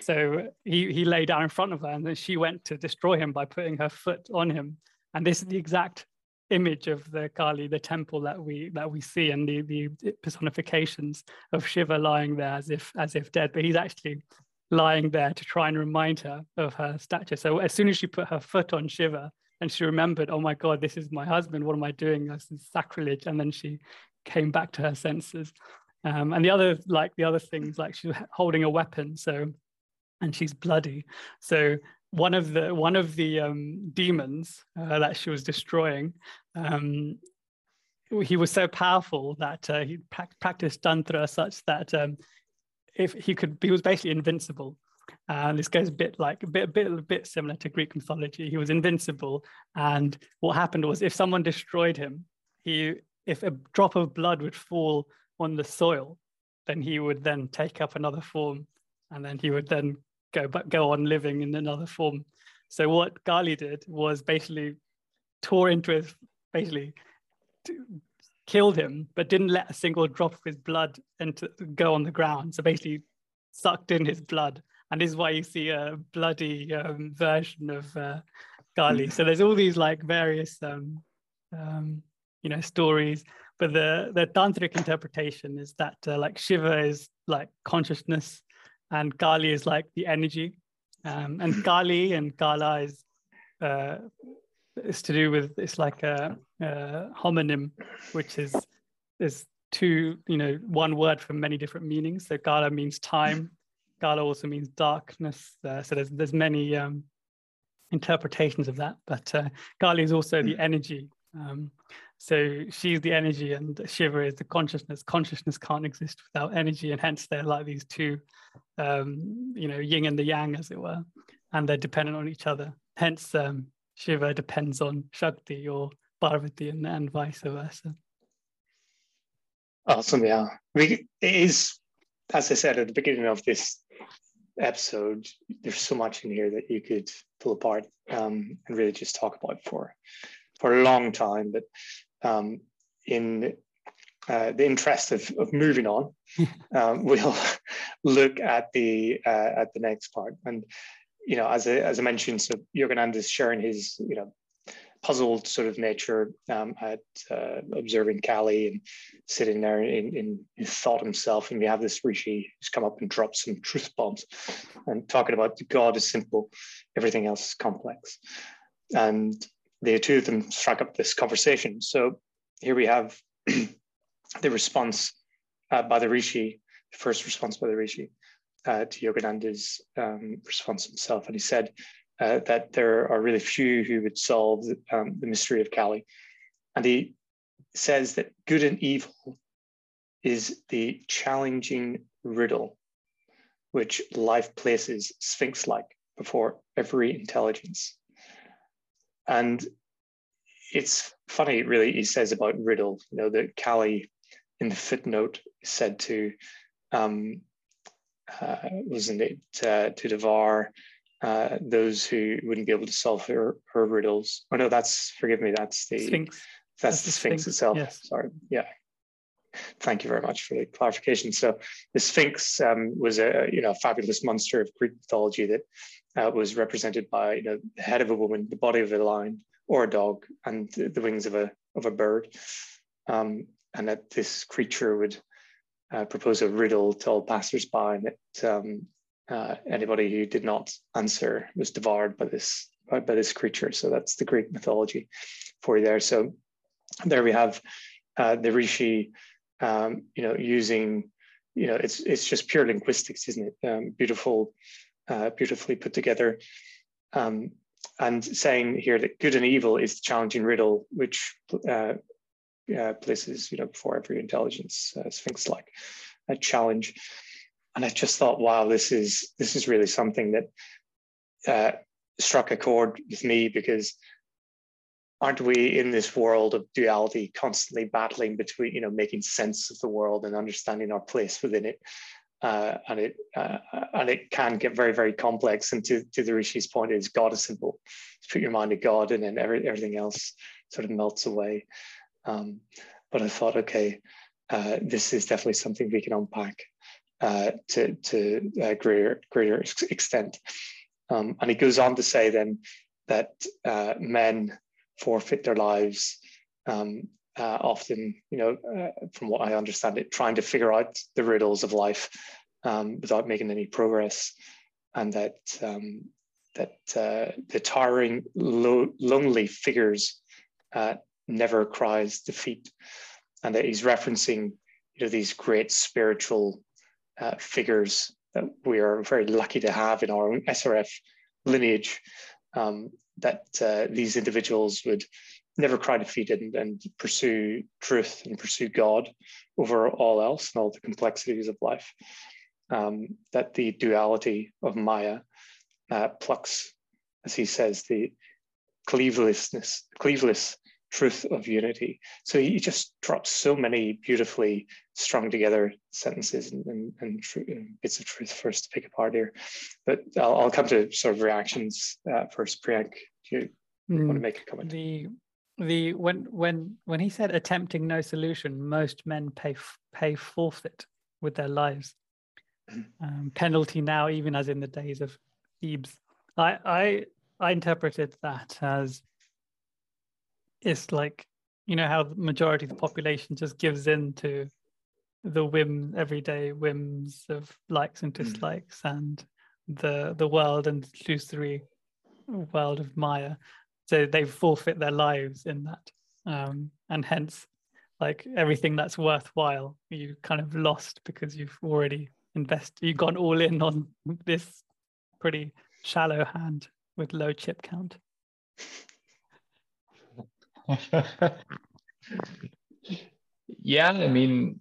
So he he lay down in front of her, and then she went to destroy him by putting her foot on him. And this is the exact image of the Kali, the temple that we that we see, and the the personifications of Shiva lying there as if as if dead. But he's actually lying there to try and remind her of her stature. So as soon as she put her foot on Shiva and she remembered, oh my God, this is my husband. What am I doing? This is sacrilege. And then she came back to her senses. Um, and the other, like the other things, like she's holding a weapon. So, and she's bloody. So one of the one of the um, demons uh, that she was destroying, um, he was so powerful that uh, he pra- practiced tantra such that um, if he could, he was basically invincible. And this goes a bit like a bit, a bit, a bit similar to Greek mythology. He was invincible, and what happened was, if someone destroyed him, he, if a drop of blood would fall on the soil, then he would then take up another form, and then he would then go back, go on living in another form. So what Kali did was basically tore into his, basically killed him, but didn't let a single drop of his blood into go on the ground. So basically sucked in his blood. And this is why you see a bloody um, version of uh, Kali. So there's all these like various, um, um, you know, stories. But the the tantric interpretation is that uh, like Shiva is like consciousness, and Kali is like the energy, um, and (laughs) Kali and Kala is uh, is to do with it's like a, a homonym, which is is two you know one word for many different meanings. So Kala means time. Kala also means darkness. Uh, so there's there's many um, interpretations of that. But uh, Kali is also the energy. Um, so she's the energy, and Shiva is the consciousness. Consciousness can't exist without energy, and hence they're like these two, um, you know, yin and the yang, as it were, and they're dependent on each other. Hence, um, Shiva depends on Shakti or Parvati and, and vice versa. Awesome, yeah. We, it is, as I said at the beginning of this episode, there's so much in here that you could pull apart um, and really just talk about for for a long time. But um, in uh, the interest of, of moving on, (laughs) um, we'll (laughs) look at the uh, at the next part. And you know, as I, as I mentioned, so Yogananda is sharing his, you know, puzzled sort of nature um, at uh, observing Kali and sitting there in, in, in, thought himself. And we have this rishi who's come up and dropped some truth bombs and talking about God is simple, everything else is complex. And the two of them struck up this conversation. So here we have (clears throat) the response uh, by the rishi, the first response by the rishi uh, to Yogananda's um, response himself, and he said uh, that there are really few who would solve the, um, the mystery of Kali, and he says that good and evil is the challenging riddle which life places sphinx-like before every intelligence. And it's funny, really, he says about riddle, you know, that Kali in the footnote said to um, uh, wasn't it uh, to devour uh, those who wouldn't be able to solve her, her riddles. Oh no, that's forgive me. That's the Sphinx. That's, that's the Sphinx, Sphinx itself. Yes. Sorry. Yeah. Thank you very much for the clarification. So the Sphinx um, was a you know fabulous monster of Greek mythology that uh, was represented by you know the head of a woman, the body of a lion or a dog, and the wings of a of a bird, um, and that this creature would uh, propose a riddle to all passersby, and that um, uh, anybody who did not answer was devoured by this by, this creature. So that's the Greek mythology for you there. So there we have uh, the rishi, um, you know, using, you know, it's it's just pure linguistics, isn't it? Um, beautiful, uh, beautifully put together. Um, and saying here that good and evil is the challenging riddle, which uh, uh, places, you know, before every intelligence uh, sphinx-like a challenge. And I just thought, wow, this is this is really something that uh, struck a chord with me because aren't we in this world of duality, constantly battling between, you know, making sense of the world and understanding our place within it? uh, and it uh, and it can get very very complex. And to, to the rishi's point, is God is simple. Just put your mind to God, and then every, everything else sort of melts away. Um, but I thought, okay, uh, this is definitely something we can unpack uh, to to a greater greater extent. Um, and he goes on to say then that uh, men forfeit their lives um, uh, often, you know, uh, from what I understand it, trying to figure out the riddles of life um, without making any progress, and that um, that uh, the tiring, lo- lonely figures uh, never cries defeat, and that he's referencing, you know, these great spiritual uh, figures that we are very lucky to have in our SRF lineage. Um, that uh, these individuals would never cry defeated and, and, pursue truth and pursue God over all else and all the complexities of life. Um, that the duality of Maya uh, plucks, as he says, the cleavelessness, cleaveless truth of unity. So he just drops so many beautifully strung together sentences and, and, and, and bits of truth for us to pick apart here. But I'll, I'll come to sort of reactions uh, first. Priyank, do you mm, want to make a comment? The the when when when he said attempting no solution, most men pay pay forfeit with their lives. Mm-hmm. Um, penalty now, even as in the days of Thebes. I I I interpreted that as it's like you know how the majority of the population just gives in to the whim everyday whims of likes and mm. dislikes mm. and the the world and illusory world of Maya. So they forfeit their lives in that. Um, and hence like everything that's worthwhile you kind of lost because you've already invested you've gone all in on (laughs) this pretty shallow hand with low chip count (laughs) (laughs) yeah, I mean,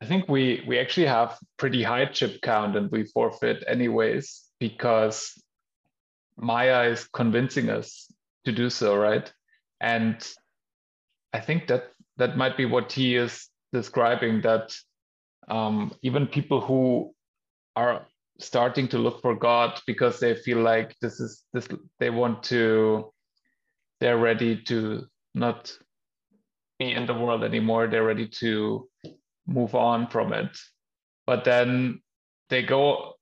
I think we we actually have pretty high chip count and we forfeit anyways because Maya is convincing us to do so, right? And I think that that might be what he is describing that um, even people who are starting to look for God because they feel like this is this they want to they're ready to not be in the world anymore. They're ready to move on from it. But then they go,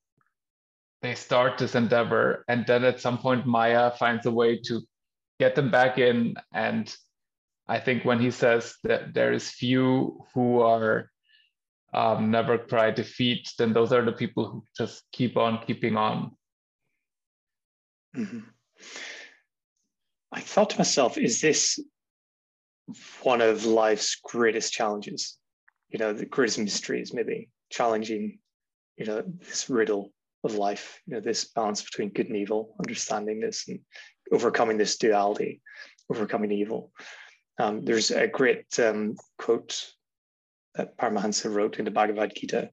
they start this endeavor, and then at some point, Maya finds a way to get them back in. And I think when he says that there is few who are um, never cry defeat, then those are the people who just keep on keeping on. Mm-hmm. I thought to myself, is this one of life's greatest challenges? You know, the greatest mysteries, maybe challenging, you know, this riddle of life, you know, this balance between good and evil, understanding this and overcoming this duality, overcoming evil. Um, there's a great um, quote that Paramahansa wrote in the Bhagavad Gita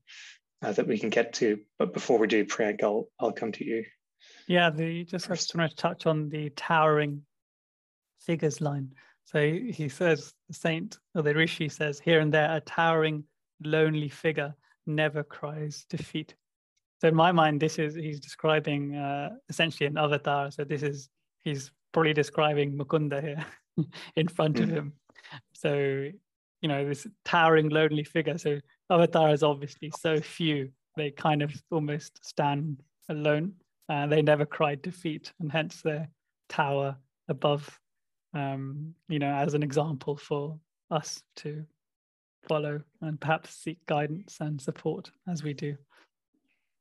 uh, that we can get to. But before we do, Priyank, I'll, I'll come to you. Yeah, the just I just want to touch on the towering figures line. So he says, the saint or the rishi says, here and there, a towering, lonely figure never cries defeat. So in my mind, this is he's describing uh, essentially an avatar. So this is he's probably describing Mukunda here (laughs) in front mm of him. So you know this towering, lonely figure. So avatars obviously so few; they kind of almost stand alone. Uh, they never cry defeat, and hence their tower above um, you know, as an example for us to follow and perhaps seek guidance and support as we do.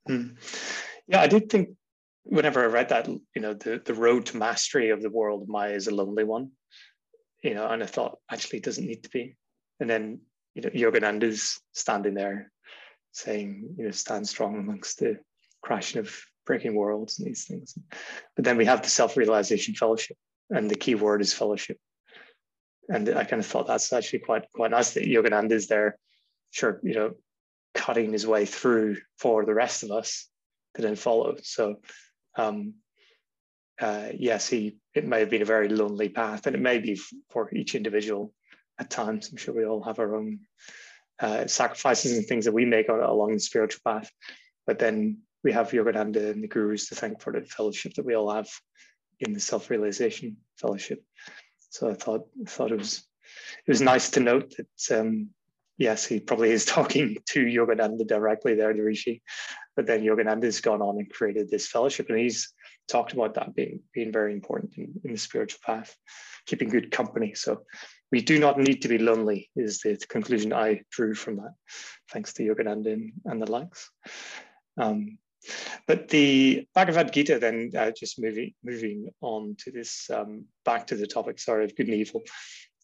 Mm. Yeah, I did think whenever I read that, you know, the, the road to mastery of the world Maya is a lonely one, you know, and I thought actually it doesn't need to be. And then, you know, Yogananda's standing there saying, you know, stand strong amongst the crashing of breaking worlds and these things. But then we have the self-realization fellowship, and the key word is fellowship. And I kind of thought that's actually quite quite nice that Yogananda is there, sure, you know, cutting his way through for the rest of us to then follow. So, um, uh, yes, he it may have been a very lonely path, and it may be for each individual at times. I'm sure we all have our own uh, sacrifices and things that we make along the spiritual path. But then we have Yogananda and the gurus to thank for the fellowship that we all have in the self-realization fellowship. So I thought thought it was it was nice to note that um, yes, he probably is (laughs) talking to Yogananda directly there, the Rishi, but then Yogananda has gone on and created this fellowship, and he's talked about that being being very important in, in the spiritual path, keeping good company. So we do not need to be lonely is the conclusion I drew from that, thanks to Yogananda and, and the likes. Um, but the Bhagavad Gita, then uh, just moving moving on to this, um, back to the topic, sorry, of good and evil.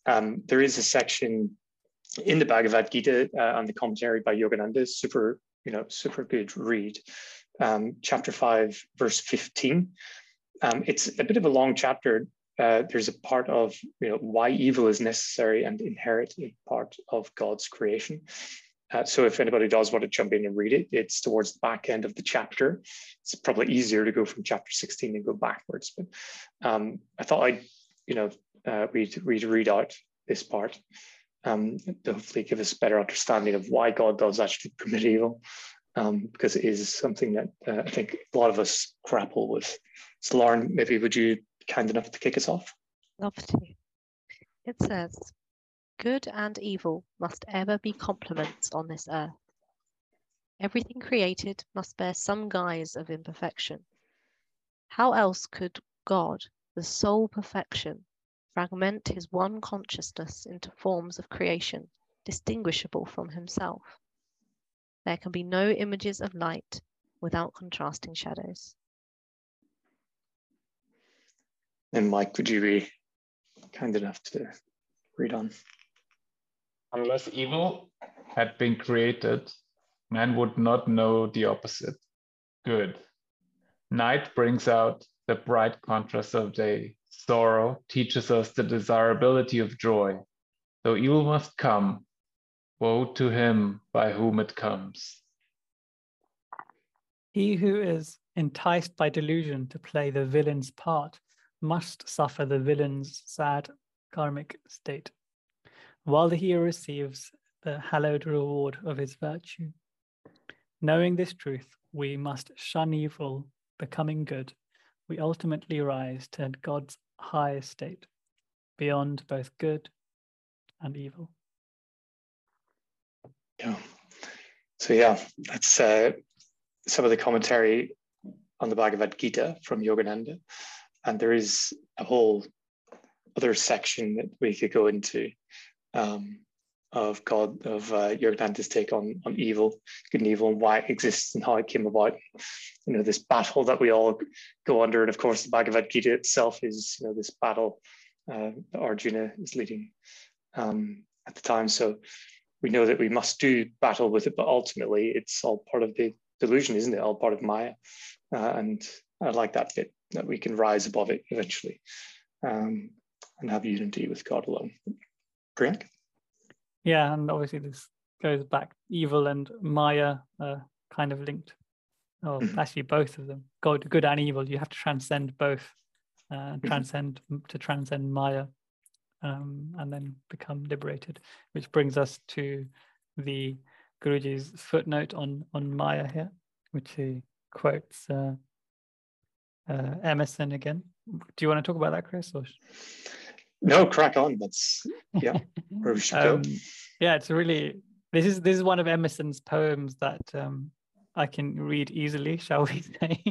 Um, there is a section in the Bhagavad Gita uh, on the commentary by Yogananda, super, you know, super good read. Um, chapter five, verse 15. Um, it's a bit of a long chapter. Uh, there's a part of you know why evil is necessary and inherent in part of God's creation. Uh, so if anybody does want to jump in and read it, it's towards the back end of the chapter. It's probably easier to go from chapter 16 and go backwards. But um, I thought I'd, you know, uh, read, read, read out this part um, to hopefully give us a better understanding of why God does actually permit evil, um, because it is something that uh, I think a lot of us grapple with. So Lauren, maybe would you kind enough to kick us off? Love to. It says, Good and evil must ever be complements on this earth. Everything created must bear some guise of imperfection. How else could God, the sole perfection, fragment his one consciousness into forms of creation distinguishable from himself? There can be no images of light without contrasting shadows. And Mike, would you be kind enough to read on? Unless evil had been created, man would not know the opposite good. Night brings out the bright contrast of day. Sorrow teaches us the desirability of joy. Though evil must come, woe to him by whom it comes. He who is enticed by delusion to play the villain's part must suffer the villain's sad karmic state while the hero receives the hallowed reward of his virtue. Knowing this truth, we must shun evil, becoming good. We ultimately rise to God's high state, beyond both good and evil. Yeah. So yeah, that's uh, some of the commentary on the Bhagavad Gita from Yogananda, and there is a whole other section that we could go into um, of God, of uh, Yogananda's take on, on evil, good and evil, and why it exists and how it came about. You know, this battle that we all go under. And of course, the Bhagavad Gita itself is, you know, this battle uh, Arjuna is leading um, at the time. So we know that we must do battle with it, but ultimately it's all part of the delusion, isn't it? All part of Maya. Uh, and I like that bit that we can rise above it eventually um, and have unity with God alone. Priyank? Yeah, and obviously this goes back. Evil and Maya are kind of linked. Oh, mm-hmm. actually, both of them. God, good and evil. You have to transcend both. Uh, mm-hmm. transcend to transcend Maya, um, and then become liberated. Which brings us to the Guruji's footnote on on Maya here, which he quotes uh, uh, Emerson again. Do you want to talk about that, Chris? Or... No, crack on. That's yeah, (laughs) where we should um, go. Yeah, it's really this is this is one of Emerson's poems that um, I can read easily, (laughs) shall we say?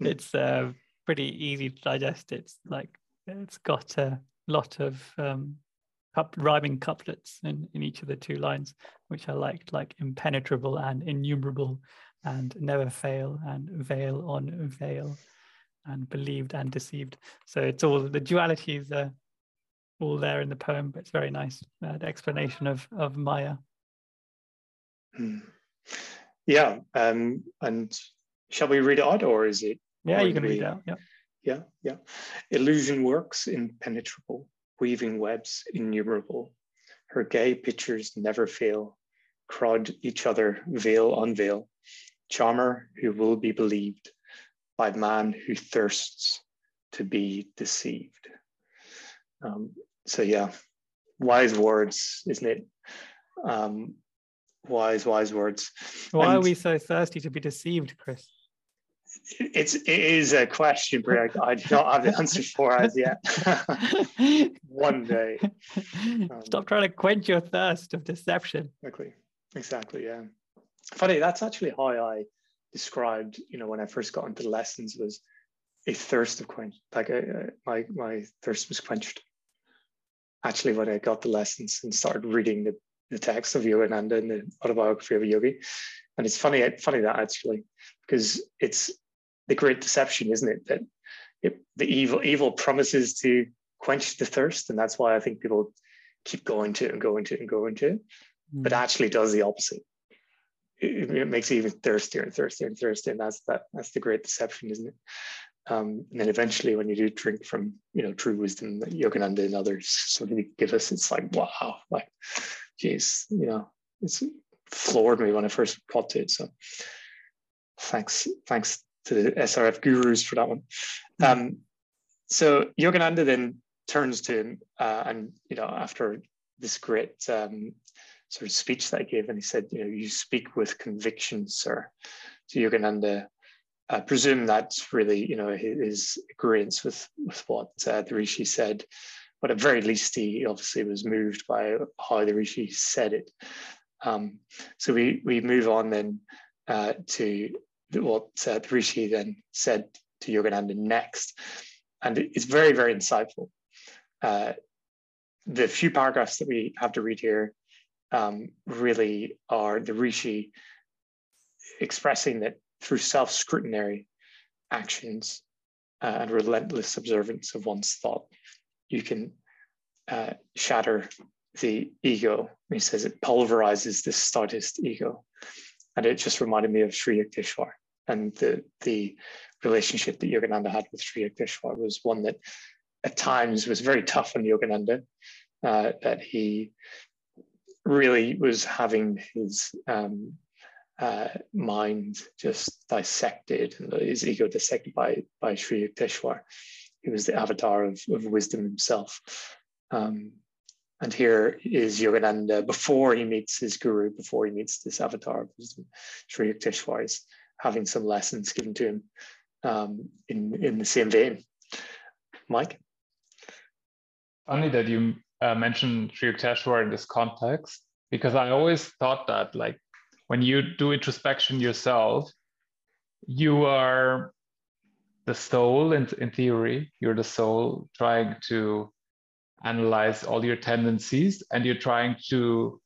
it's uh, pretty easy to digest. It's like it's got a lot of um, rhyming couplets in, in each of the two lines, which I liked, like impenetrable and innumerable, and never fail, and veil on veil and believed and deceived. So it's all the dualities are all there in the poem, but it's very nice. Uh, the explanation of of Maya. Hmm. Yeah, um, and shall we read it out, or is it? Yeah, you can read it out. Yeah. Yeah, yeah. Illusion works impenetrable, weaving webs innumerable. Her gay pictures never fail, crowd each other, veil on veil. Charmer who will be believed, by man who thirsts to be deceived. Um, so yeah, wise words, isn't it? Um, wise, wise words. Why And- are we so thirsty to be deceived, Chris? It's it is a question, Greg. I do not have the answer for as yet. (laughs) One day, Stop trying to quench your thirst of deception. exactly, exactly. Yeah. Funny. That's actually how I described. You know, when I first got into the lessons, was a thirst of quench. Like uh, my my thirst was quenched. Actually, when I got the lessons and started reading the, the text of Yogananda and the autobiography of a yogi, and it's funny funny that actually because it's the great deception, isn't it? That it, the evil evil promises to quench the thirst, and that's why I think people keep going to it and going to it and going to it, but Mm. actually does the opposite. It, it makes you even thirstier and thirstier and thirstier, and that's that that's the great deception, isn't it? Um, and then eventually, when you do drink from you know true wisdom that Yogananda and others sort of give us, it's like wow, like, geez, you know, it's floored me when I first got to it. So, thanks, thanks to the SRF gurus for that one. Um, so Yogananda then turns to him, uh, and you know, after this great um, sort of speech that I gave, and he said, "You know, you speak with conviction, sir." To Yogananda, I presume that's really, you know, his agreement with with what uh, the rishi said, but at very least, he obviously was moved by how the rishi said it. Um, so we we move on then uh, to what uh, the rishi then said to Yogananda next, and it's very very insightful. Uh, the few paragraphs that we have to read here um, really are the rishi expressing that through self-scrutiny actions uh, and relentless observance of one's thought, you can uh, shatter the ego. He says it pulverizes the stoutest ego. And it just reminded me of Sri Yukteswar and the, the relationship that Yogananda had with Sri Yukteswar was one that at times was very tough on Yogananda, uh, that he really was having his um, uh, mind just dissected and his ego dissected by, by Sri Yukteswar. He was the avatar of, of wisdom himself. Um, and here is Yogananda before he meets his guru, before he meets this avatar of wisdom. Sri Yukteswar is having some lessons given to him um, in, in the same vein. Mike? Funny that you uh, mentioned Sri Yukteswar in this context, because I always thought that, like, when you do introspection yourself, you are the soul in, in theory, you're the soul trying to analyze all your tendencies and you're trying to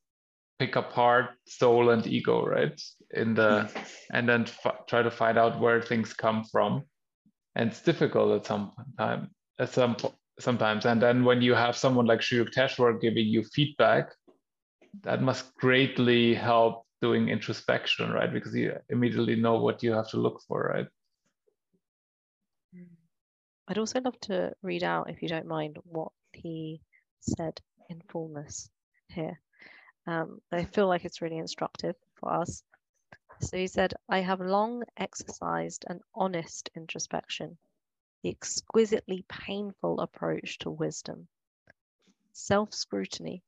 pick apart soul and ego, right? In the and then f- try to find out where things come from. And it's difficult at some time, at some sometimes. And then when you have someone like Sri Yukteswar giving you feedback, that must greatly help doing introspection, right? Because you immediately know what you have to look for, right? I'd also love to read out, if you don't mind, what he said in fullness here. Um, I feel like it's really instructive for us. So he said, I have long exercised an honest introspection, the exquisitely painful approach to wisdom. Self scrutiny,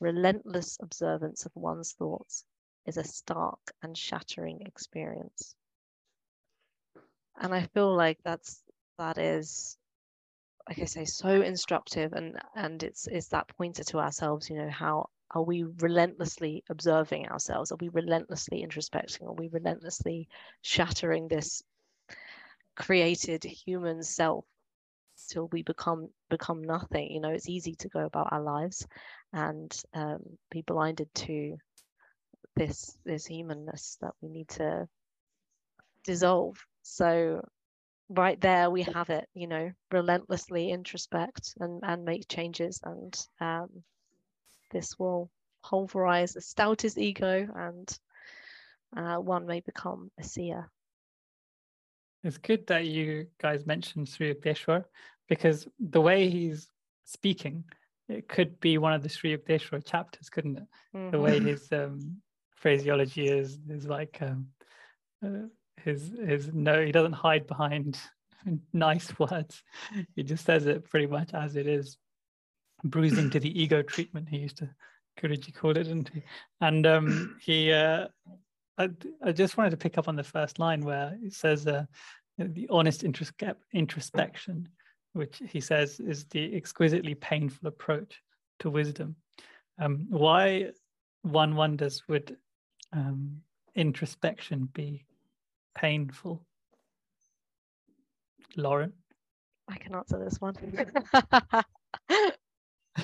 relentless observance of one's thoughts is a stark and shattering experience. And I feel like that's that is like I say, so instructive and and it's it's that pointer to ourselves, you know, how are we relentlessly observing ourselves? Are we relentlessly introspecting? Are we relentlessly shattering this created human self till we become become nothing? You know, it's easy to go about our lives and um, be blinded to this this humanness that we need to dissolve. So right there we have it you know relentlessly introspect and and make changes and um, this will pulverize the stoutest ego and uh, one may become a seer It's good that you guys mentioned Sri Yukteswar because the way he's speaking, it could be one of the Sri Yukteswar chapters, couldn't it? The way Mhm. his um, phraseology is is like um, uh, his his no, he doesn't hide behind (laughs) nice words. He just says it pretty much as it is. Bruising to the ego treatment he used to Guruji called it, didn't he? And um, he, uh, I, I just wanted to pick up on the first line where it says uh, the honest introspection, which he says is the exquisitely painful approach to wisdom. Um, why, one wonders, would um, introspection be painful? Lauren? I can answer this one.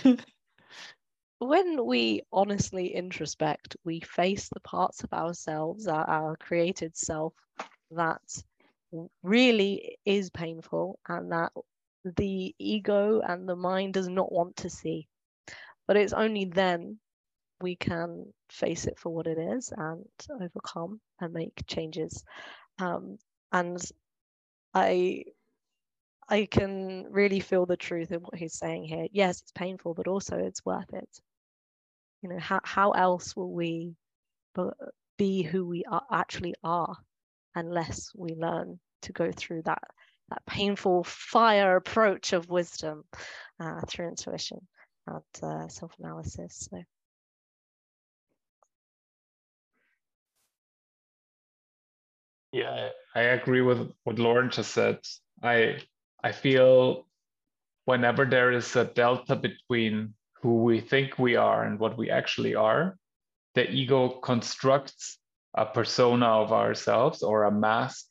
(laughs) (laughs) when we honestly introspect, we face the parts of ourselves, our, our created self, that really is painful and that the ego and the mind does not want to see. But it's only then we can face it for what it is and overcome and make changes. Um, and I I can really feel the truth in what he's saying here. Yes, it's painful, but also it's worth it. You know, how, how else will we be who we are, actually are unless we learn to go through that, that painful fire approach of wisdom uh, through intuition and uh, self-analysis. So. Yeah, I agree with what Lauren just said. I I feel whenever there is a delta between who we think we are and what we actually are, the ego constructs a persona of ourselves or a mask.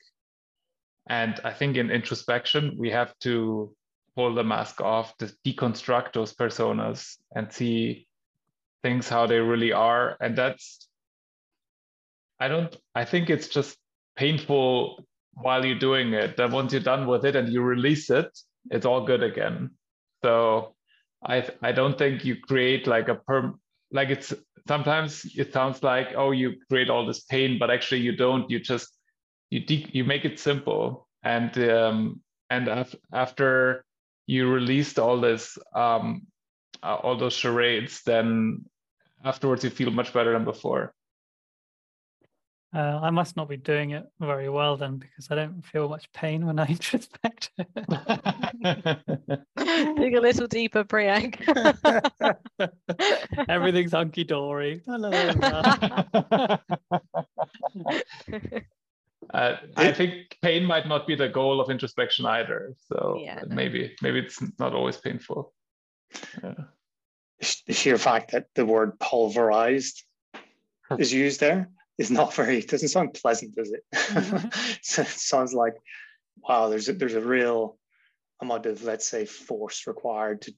And I think in introspection, we have to pull the mask off, to deconstruct those personas and see things how they really are. And that's, I don't, I think it's just painful while you're doing it. Then once you're done with it and you release it, it's all good again. So I I don't think you create like a perm like it's sometimes it sounds like oh you create all this pain, but actually you don't. You just you de- you make it simple and um and af- after you released all this um uh, all those charades, then afterwards you feel much better than before. Uh, I must not be doing it very well then because I don't feel much pain when (laughs) I introspect. (laughs) Dig a little deeper, Priyank. (laughs) Everything's hunky dory. Uh, I think pain might not be the goal of introspection either. So yeah, no. maybe maybe it's not always painful. Yeah. The sheer fact that the word pulverized is used there is not very it doesn't sound pleasant does it? Mm-hmm. (laughs) so it sounds like wow there's a, there's a real amount of let's say force required to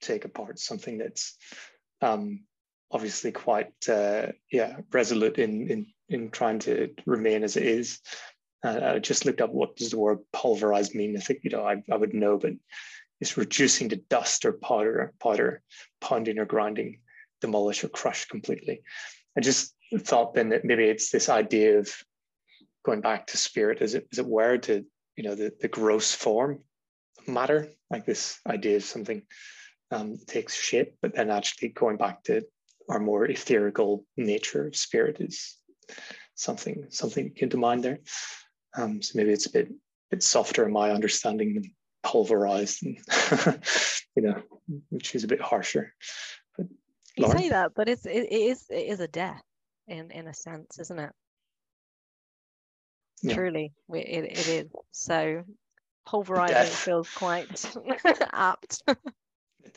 take apart something that's um, obviously quite uh, yeah resolute in in in trying to remain as it is. Uh, I just looked up what does the word pulverized mean? I think you know I, I would know but it's reducing to dust or powder powder pounding or grinding demolish or crush completely. I just thought then that maybe it's this idea of going back to spirit, as it, as it were, to you know the, the gross form of matter, like this idea of something um, takes shape, but then actually going back to our more etherical nature of spirit is something something came to mind there. Um, so maybe it's a bit bit softer in my understanding than pulverized, and (laughs) you know, which is a bit harsher. But you say that, but it's it, it is it is a death in in a sense, isn't it? Yeah. Truly, it, it is. So pulverizing death. feels quite (laughs) apt. the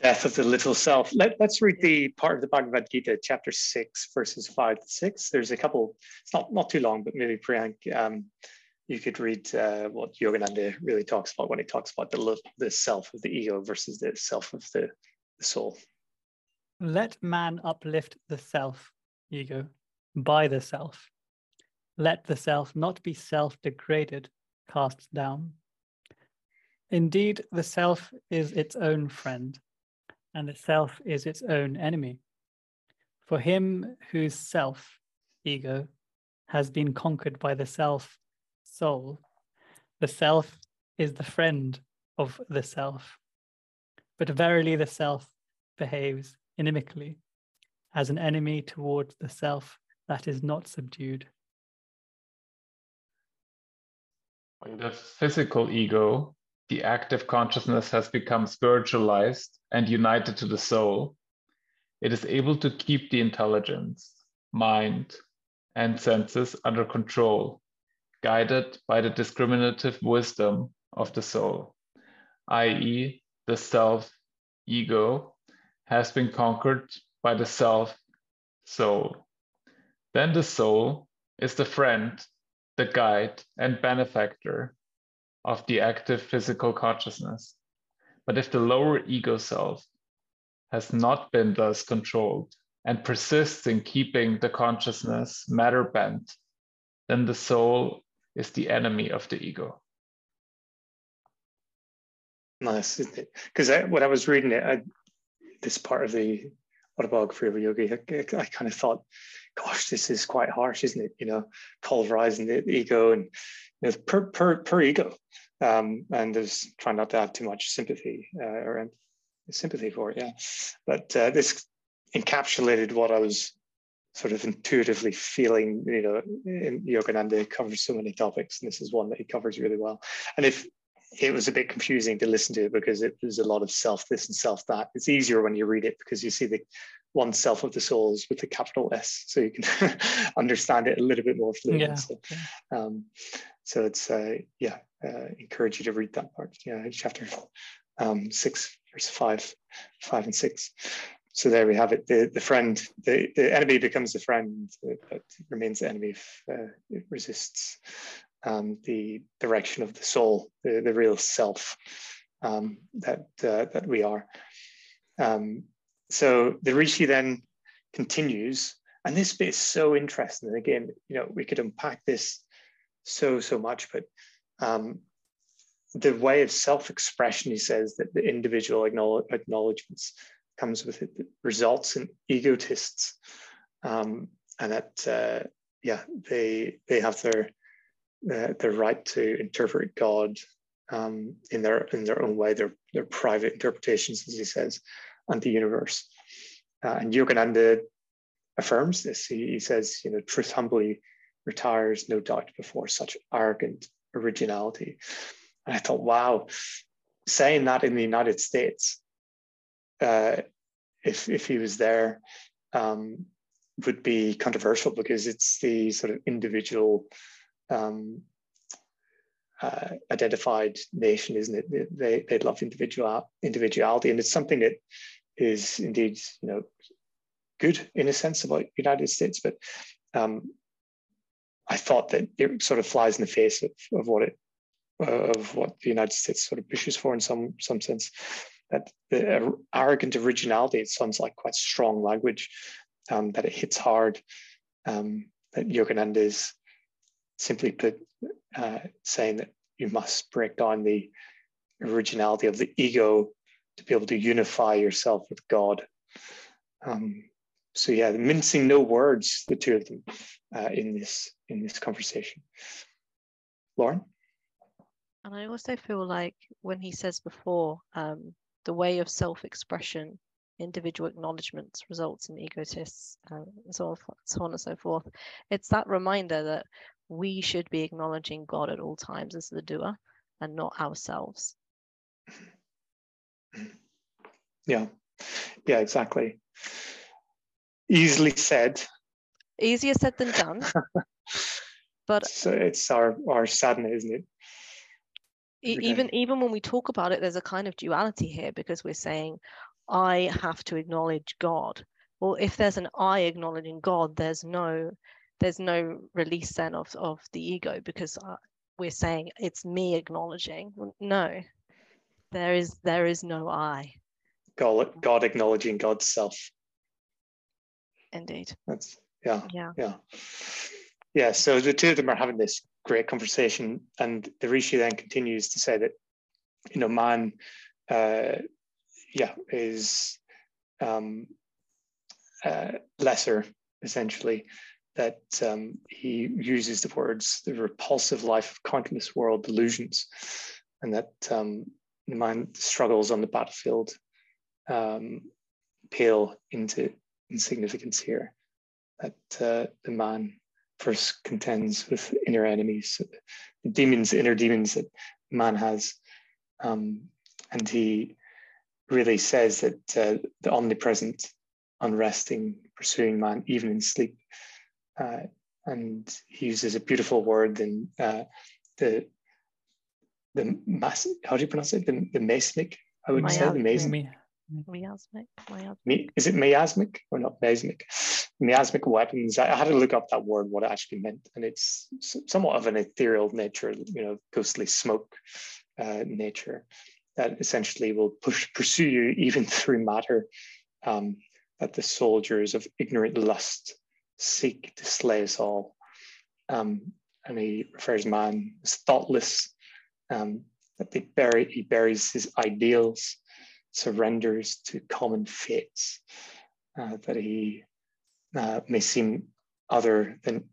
death of the little self. Let, us read the part of the Bhagavad Gita, chapter six, verses five to six. There's a couple. It's not not too long, but maybe Priyank, um, you could read uh, what Yogananda really talks about when he talks about the the self of the ego versus the self of the, the soul. Let man uplift the self, ego, by the self. Let the self not be self degraded, cast down. Indeed, the self is its own friend, and the self is its own enemy. For him whose self, ego, has been conquered by the self, soul, the self is the friend of the self. But verily, the self behaves inimically as an enemy towards the self that is not subdued. In the physical ego, the active consciousness has become spiritualized and united to the soul. it is able to keep the intelligence, mind, and senses under control, guided by the discriminative wisdom of the soul, i.e., the self ego has been conquered by the self soul. Then the soul is the friend, the guide, and benefactor of the active physical consciousness. But if the lower ego self has not been thus controlled and persists in keeping the consciousness matter bent, then the soul is the enemy of the ego. Nice, Because when I was reading it, I, this part of the autobiography of a yogi, I, I, kind of thought, gosh, this is quite harsh, isn't it? You know, pulverizing the, ego and you know, per, per, per ego. Um, and there's trying not to have too much sympathy uh, around sympathy for it, yeah. But uh, this encapsulated what I was sort of intuitively feeling, you know, in Yogananda covers so many topics, and this is one that he covers really well. And if it was a bit confusing to listen to because it was a lot of self this and self that. It's easier when you read it because you see the one self of the souls with the capital S, so you can (laughs) understand it a little bit more fluently. Yeah. So, um, so it's uh, yeah, uh, encourage you to read that part. Yeah, chapter um, six, verse five, five and six. So there we have it. The the friend, the, the enemy becomes the friend, but remains the enemy if uh, it resists um, the direction of the soul, the, the real self um, that uh, that we are. Um, so the rishi then continues, and this bit is so interesting. And again, you know, we could unpack this so so much, but um, the way of self-expression, he says that the individual acknowledgements comes with it, results in egotists, um, and that uh, yeah, they they have their uh, their right to interpret God um, in their in their own way, their their private interpretations, as he says, and the universe. Uh, and Yogananda affirms this. He, he says, you know, truth humbly retires, no doubt, before such arrogant originality. And I thought, wow, saying that in the United States, uh, if if he was there, um, would be controversial because it's the sort of individual um, uh, identified nation, isn't it? They they love individual individuality, and it's something that is indeed you know good in a sense about United States, but um, I thought that it sort of flies in the face of, of what it of what the United States sort of pushes for in some some sense. That the arrogant originality it sounds like quite strong language, um, that it hits hard. Um, that Yogananda is simply put, uh, saying that you must break down the originality of the ego to be able to unify yourself with God. Um, so yeah, mincing no words, the two of them uh, in this in this conversation. Lauren. And I also feel like when he says before, um, the way of self-expression, individual acknowledgements results in egotists, uh, so, on, so on and so forth. It's that reminder that we should be acknowledging God at all times as the doer and not ourselves. Yeah, yeah, exactly. Easily said. Easier said than done. (laughs) but so it's our our sadness, isn't it? even even when we talk about it, there's a kind of duality here because we're saying, I have to acknowledge God. Well, if there's an I acknowledging God, there's no there's no release then of, of the ego because uh, we're saying it's me acknowledging no there is there is no i. God, god acknowledging god's self. Indeed. That's yeah yeah. yeah. Yeah so the two of them are having this great conversation and the rishi then continues to say that you know man uh yeah is um uh, lesser essentially that um, he uses the words the repulsive life of countless world delusions, and that um, mind struggles on the battlefield um, pale into insignificance here. That uh, the man first contends with inner enemies, demons, inner demons that man has, um, and he really says that uh, the omnipresent unresting, pursuing man, even in sleep. Uh, and he uses a beautiful word in uh, the the mass. How do you pronounce it? The the mesmic. I would say the mesmic. Miasmic. Miasmic. Is it miasmic or not miasmic? Miasmic weapons. I had to look up that word, what it actually meant, and it's somewhat of an ethereal nature, you know, ghostly smoke uh, nature that essentially will push pursue you even (laughs) through matter. Um, that the soldiers of ignorant lust seek to slay us all. Um, and he refers man as thoughtless, um, bury, he buries his ideals surrenders to common fates, uh, that he uh, may seem other than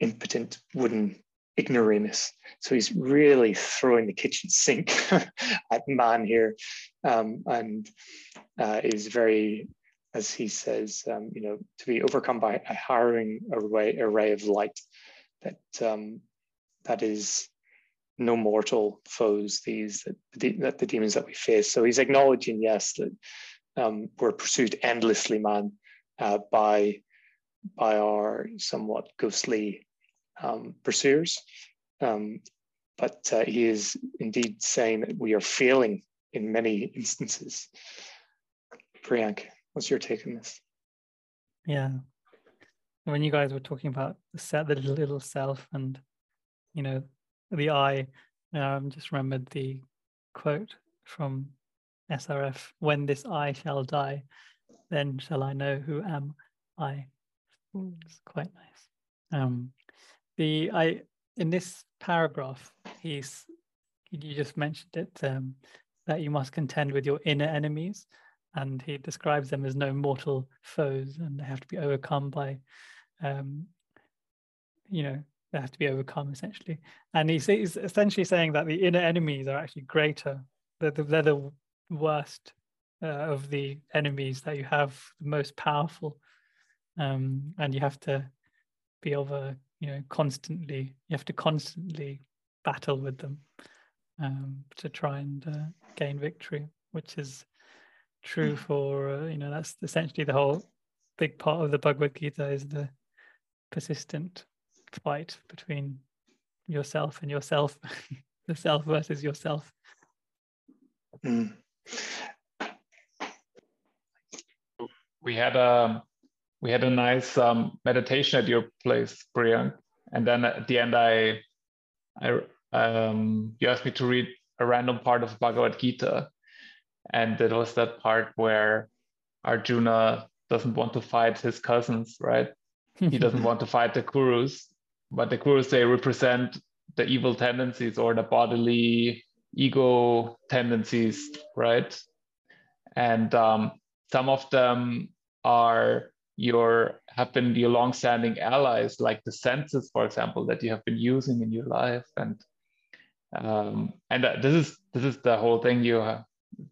impotent wooden ignoramus. So he's really throwing the kitchen sink (laughs) at man here um, and uh, is very, as he says, um, you know, to be overcome by a harrowing array, array of light that um, that is no mortal foes these that, the demons that we face. So he's acknowledging yes that um, we're pursued endlessly man uh, by by our somewhat ghostly um, pursuers. Um, but uh, he is indeed saying that we are failing in many instances. Priyank what's your take on this? Yeah. When you guys were talking about the set the little self and you know the I um, just remembered the quote from SRF when this I shall die, then shall I know who am I. It's quite nice. Um, the I in this paragraph, he's you just mentioned it um, that you must contend with your inner enemies, and he describes them as no mortal foes, and they have to be overcome by, um, you know, they have to be overcome essentially. And he's, he's essentially saying that the inner enemies are actually greater. They're the, they're the worst uh, of the enemies that you have, the most powerful. Um, and you have to be over, you know, constantly, you have to constantly battle with them um, to try and uh, gain victory, which is true for, uh, you know, that's essentially the whole big part of the Bhagavad Gita is the persistent fight between yourself and yourself, (laughs) the self versus yourself. Mm. We had a we had a nice um, meditation at your place, Priyank, and then at the end, I I um, you asked me to read a random part of Bhagavad Gita, and it was that part where Arjuna doesn't want to fight his cousins, right? he doesn't (laughs) want to fight the Kurus, but the they represent the evil tendencies or the bodily ego tendencies, right? And um, some of them are your have been your long-standing allies, like the senses, for example, that you have been using in your life, and um, and this is this is the whole thing you have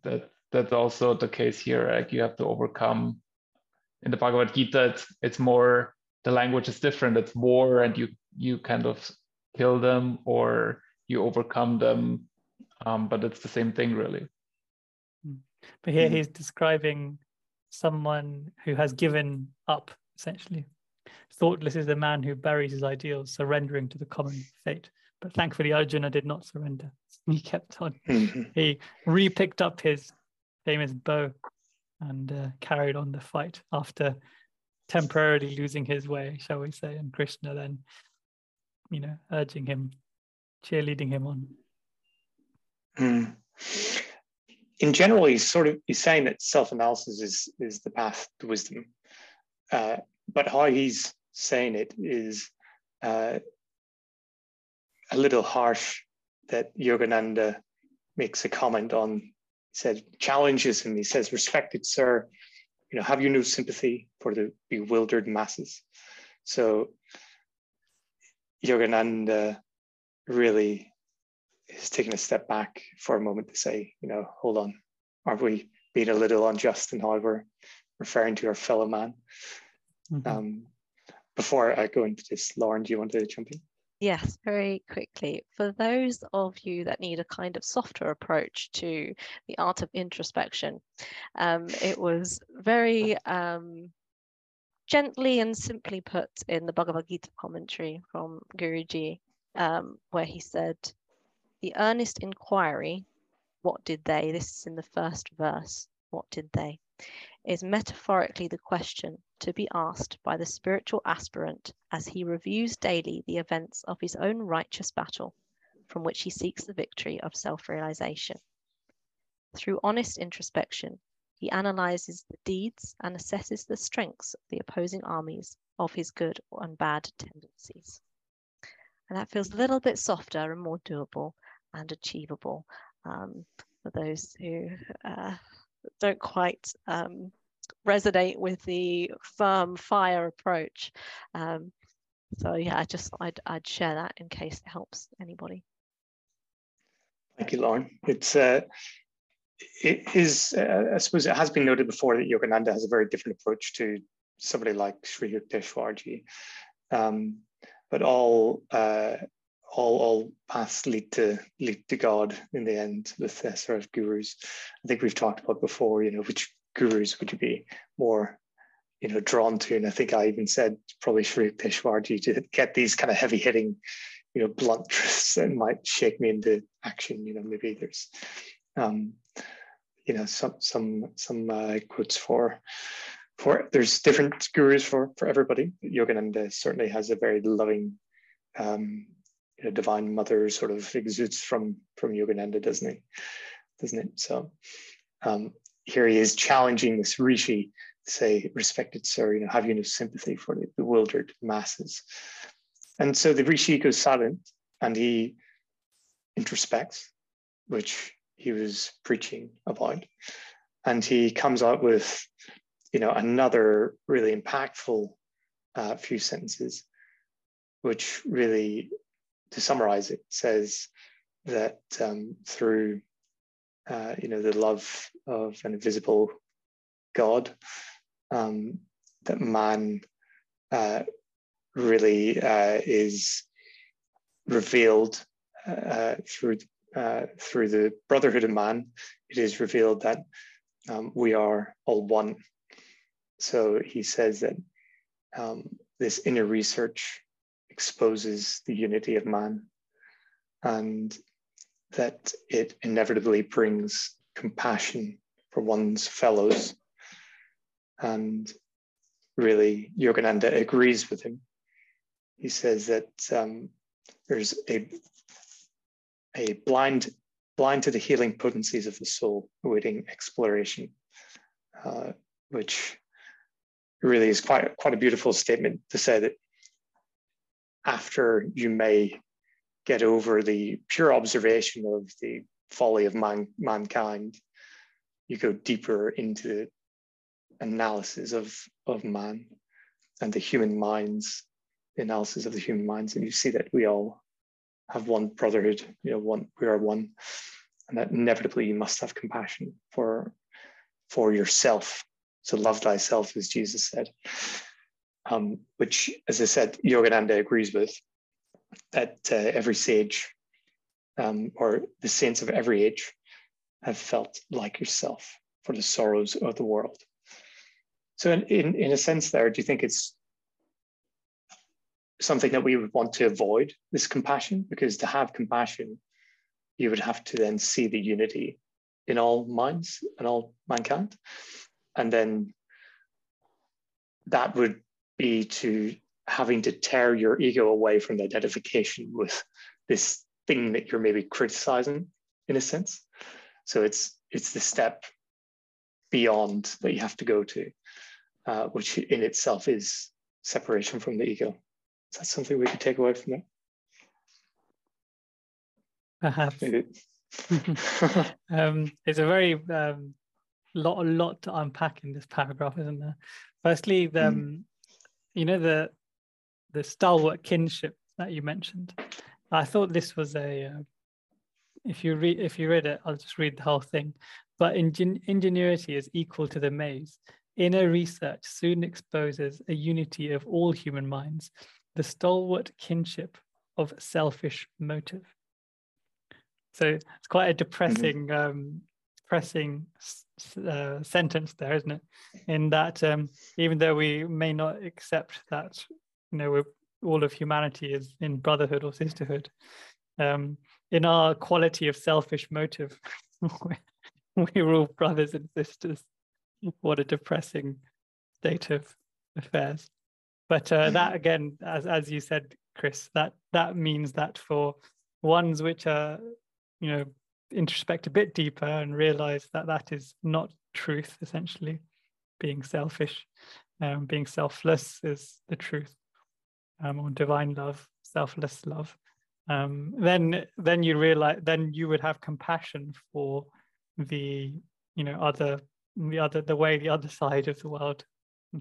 that that's also the case here. Like you have to overcome in the Bhagavad Gita. It's it's more the language is different. It's war, and you you kind of kill them or you overcome them um, but it's the same thing really hmm. but here mm. he's describing someone who has given up essentially thoughtless is the man who buries his ideals surrendering to the common fate but thankfully arjuna did not surrender (laughs) he kept on (laughs) he re-picked up his famous bow and uh, carried on the fight after temporarily losing his way shall we say and krishna then you know, urging him, cheerleading him on. Mm. In general, he's sort of he's saying that self-analysis is is the path to wisdom, uh, but how he's saying it is uh, a little harsh. That Yogananda makes a comment on. He said challenges him. He says, "Respected sir, you know, have you no sympathy for the bewildered masses?" So Yogananda really is taking a step back for a moment to say, you know, hold on, aren't we being a little unjust in how we're referring to our fellow man? Mm-hmm. Um, before I go into this, Lauren, do you want to jump in? Yes, very quickly. For those of you that need a kind of softer approach to the art of introspection, um, it was very um, gently and simply put in the Bhagavad Gita commentary from Guruji, um, where he said, The earnest inquiry, what did they? This is in the first verse, what did they? Is metaphorically the question to be asked by the spiritual aspirant as he reviews daily the events of his own righteous battle, from which he seeks the victory of self realization. Through honest introspection, he analyzes the deeds and assesses the strengths of the opposing armies of his good and bad tendencies. And that feels a little bit softer and more doable and achievable um, for those who uh, don't quite um, resonate with the firm fire approach. Um, so yeah, I just I'd, I'd share that in case it helps anybody. Thank you, Lauren. It's uh, it is, uh, I suppose it has been noted before that Yogananda has a very different approach to somebody like Sri Yukteswarji. Um, but all, uh, all, all paths lead to lead to God in the end with the sort of gurus. I think we've talked about before, you know, which gurus would you be more, you know, drawn to? And I think I even said probably Sri Yukteswarji to get these kind of heavy hitting, you know, blunt truths that might shake me into action. You know, maybe there's um, you know some some some uh, quotes for for there's different gurus for for everybody. Yogananda certainly has a very loving, um, you know, divine mother sort of exudes from from Yogananda, doesn't he? Doesn't it? So um, here he is challenging this rishi say, respected sir, you know, have you no sympathy for the bewildered masses? And so the rishi goes silent and he introspects, which he was preaching about. And he comes out with, you know, another really impactful uh, few sentences, which really, to summarize it, says that um, through, uh, you know, the love of an invisible God, um, that man uh, really uh, is revealed uh, through uh, through the brotherhood of man, it is revealed that um, we are all one. So he says that um, this inner research exposes the unity of man and that it inevitably brings compassion for one's fellows. And really, Yogananda agrees with him. He says that um, there's a a blind, blind to the healing potencies of the soul, awaiting exploration, uh, which really is quite quite a beautiful statement to say that after you may get over the pure observation of the folly of man, mankind, you go deeper into analysis of, of man and the human minds, the analysis of the human minds, and you see that we all have one brotherhood, you know, one we are one, and that inevitably you must have compassion for for yourself. So love thyself, as Jesus said, um, which, as I said, Yogananda agrees with. That uh, every sage um, or the saints of every age have felt like yourself for the sorrows of the world. So, in, in, in a sense, there, do you think it's something that we would want to avoid this compassion because to have compassion you would have to then see the unity in all minds and all mankind. And then that would be to having to tear your ego away from the identification with this thing that you're maybe criticizing in a sense. So it's it's the step beyond that you have to go to uh, which in itself is separation from the ego is that something we could take away from that? Perhaps. (laughs) um, it's a very um, lot, a lot to unpack in this paragraph, isn't there? Firstly, the, mm. um, you know the the stalwart kinship that you mentioned. I thought this was a. Uh, if you read if you read it, I'll just read the whole thing. But ingen- ingenuity is equal to the maze. Inner research soon exposes a unity of all human minds, the stalwart kinship of selfish motive. So it's quite a depressing mm-hmm. um, depressing uh, sentence there, isn't it? In that, um, even though we may not accept that, you know, all of humanity is in brotherhood or sisterhood, um, in our quality of selfish motive, (laughs) we're all brothers and sisters. What a depressing state of affairs. But uh, that (laughs) again, as as you said, Chris, that that means that for ones which are, you know, introspect a bit deeper and realize that that is not truth. Essentially, being selfish, um, being selfless is the truth, um, or divine love, selfless love. Um, then then you realize then you would have compassion for the you know other the other the way the other (laughs) side of the world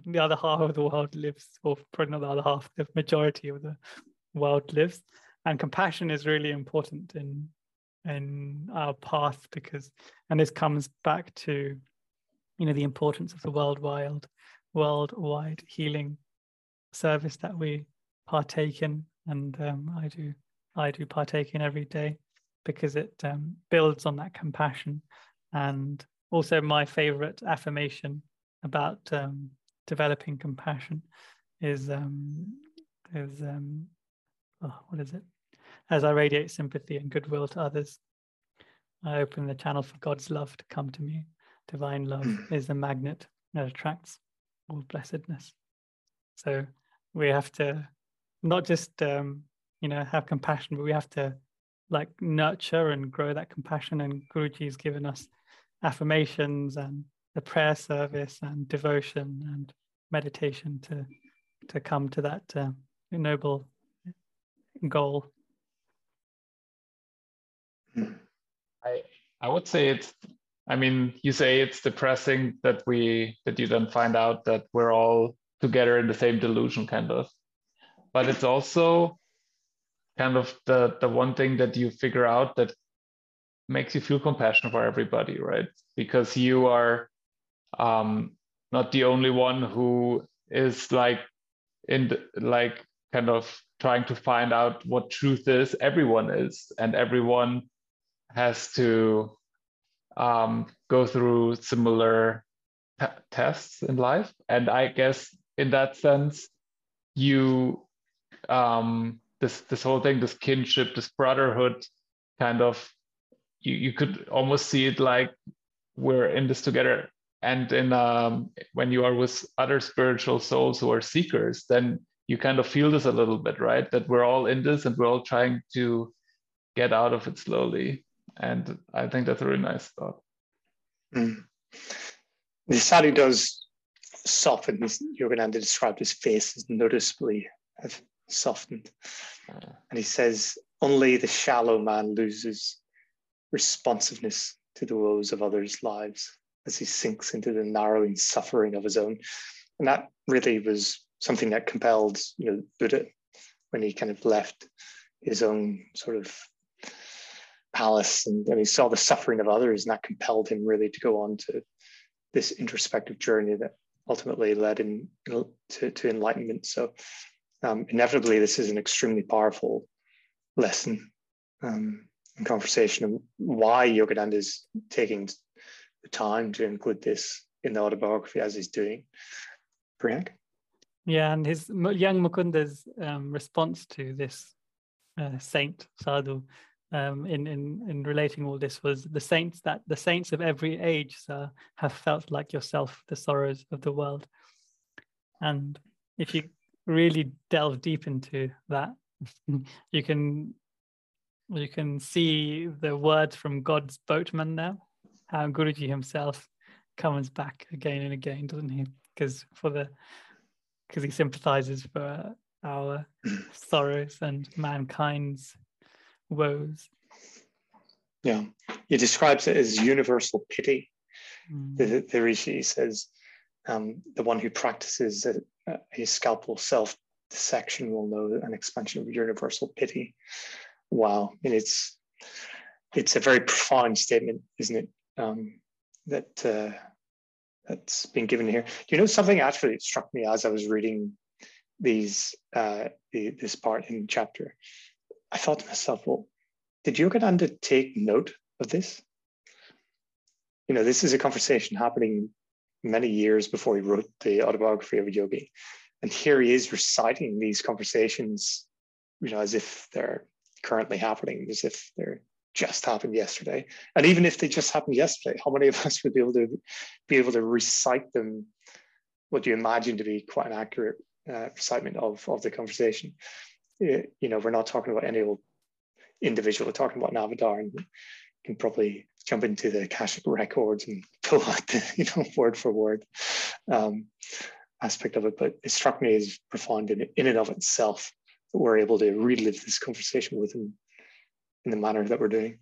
the other half of the world lives or probably not the other half the majority of the world lives. And compassion is really important in in our path because and this comes back to you know the importance of the worldwide worldwide healing service that we partake in. And um, i do i do partake in every day because it um, builds on that compassion. And also my favorite affirmation about um, developing compassion is um, is um, oh, what is it? As I radiate sympathy and goodwill to others, I open the channel for God's love to come to me. Divine love hmm. is the magnet that attracts all blessedness. So we have to not just um, you know have compassion, but we have to like nurture and grow that compassion. And Guruji has given us affirmations and the prayer service and devotion and meditation to to come to that uh, noble goal. I i would say it's i mean you say it's depressing that we that you don't find out that we're all together in the same delusion kind of. But it's also kind of the the one thing that you figure out that makes you feel compassion for everybody right? Because you are um not the only one who is like in the, like kind of trying to find out what truth is. Everyone is and everyone has to um, go through similar t- tests in life. And i guess in that sense you um, this this whole thing this kinship this brotherhood kind of you, you could almost see it like we're in this together and in um, when you are with other spiritual souls who are seekers then you kind of feel this a little bit right? That we're all in this and we're all trying to get out of it slowly. And i think that's a really nice thought. Mm. the sadhu does soften yogananda described his face as noticeably have softened. And he says only the shallow man loses responsiveness to the woes of others lives as he sinks into the narrowing suffering of his own. And that really was something that compelled, you know, Buddha when he kind of left his own sort of palace and, and he saw the suffering of others, and that compelled him really to go on to this introspective journey that ultimately led him to, to enlightenment. So um, inevitably, this is an extremely powerful lesson um, and conversation of why Yogananda is taking time to include this in the autobiography as he's doing. Priyank? Yeah, and his young Mukunda's um, response to this uh, saint sadhu um, in, in in relating all this was the saints that the saints of every age sir, have felt like yourself the sorrows of the world. And if you really delve deep into that, (laughs) you can you can see the words from God's boatman now how Guruji himself comes back again and again, doesn't he? Because for the because he sympathizes for our (clears throat) sorrows and mankind's woes. Yeah, he describes it as universal pity. Mm. The, the Rishi says um, the one who practices a, a scalpel self dissection will know an expansion of universal pity. Wow, I mean, it's it's a very profound statement, isn't it? Um, that uh, that's been given here. You know something actually struck me as I was reading these uh, the, this part in the chapter? I thought to myself, well, did Yogananda take note of this? you know, this is a conversation happening many years before he wrote the autobiography of a yogi. And here he is reciting these conversations, you know, as if they're currently happening, as if they're just happened yesterday. And even if they just happened yesterday, how many of us would be able to be able to recite them? What do you imagine to be quite an accurate uh, recitement of, of the conversation. You know, we're not talking about any old individual. We're talking about an and can probably jump into the Akashic records and (laughs) pull out the you know word for word um, aspect of it. But it struck me as profound in, in and of itself that we're able to relive this conversation with him in the manner that we're doing.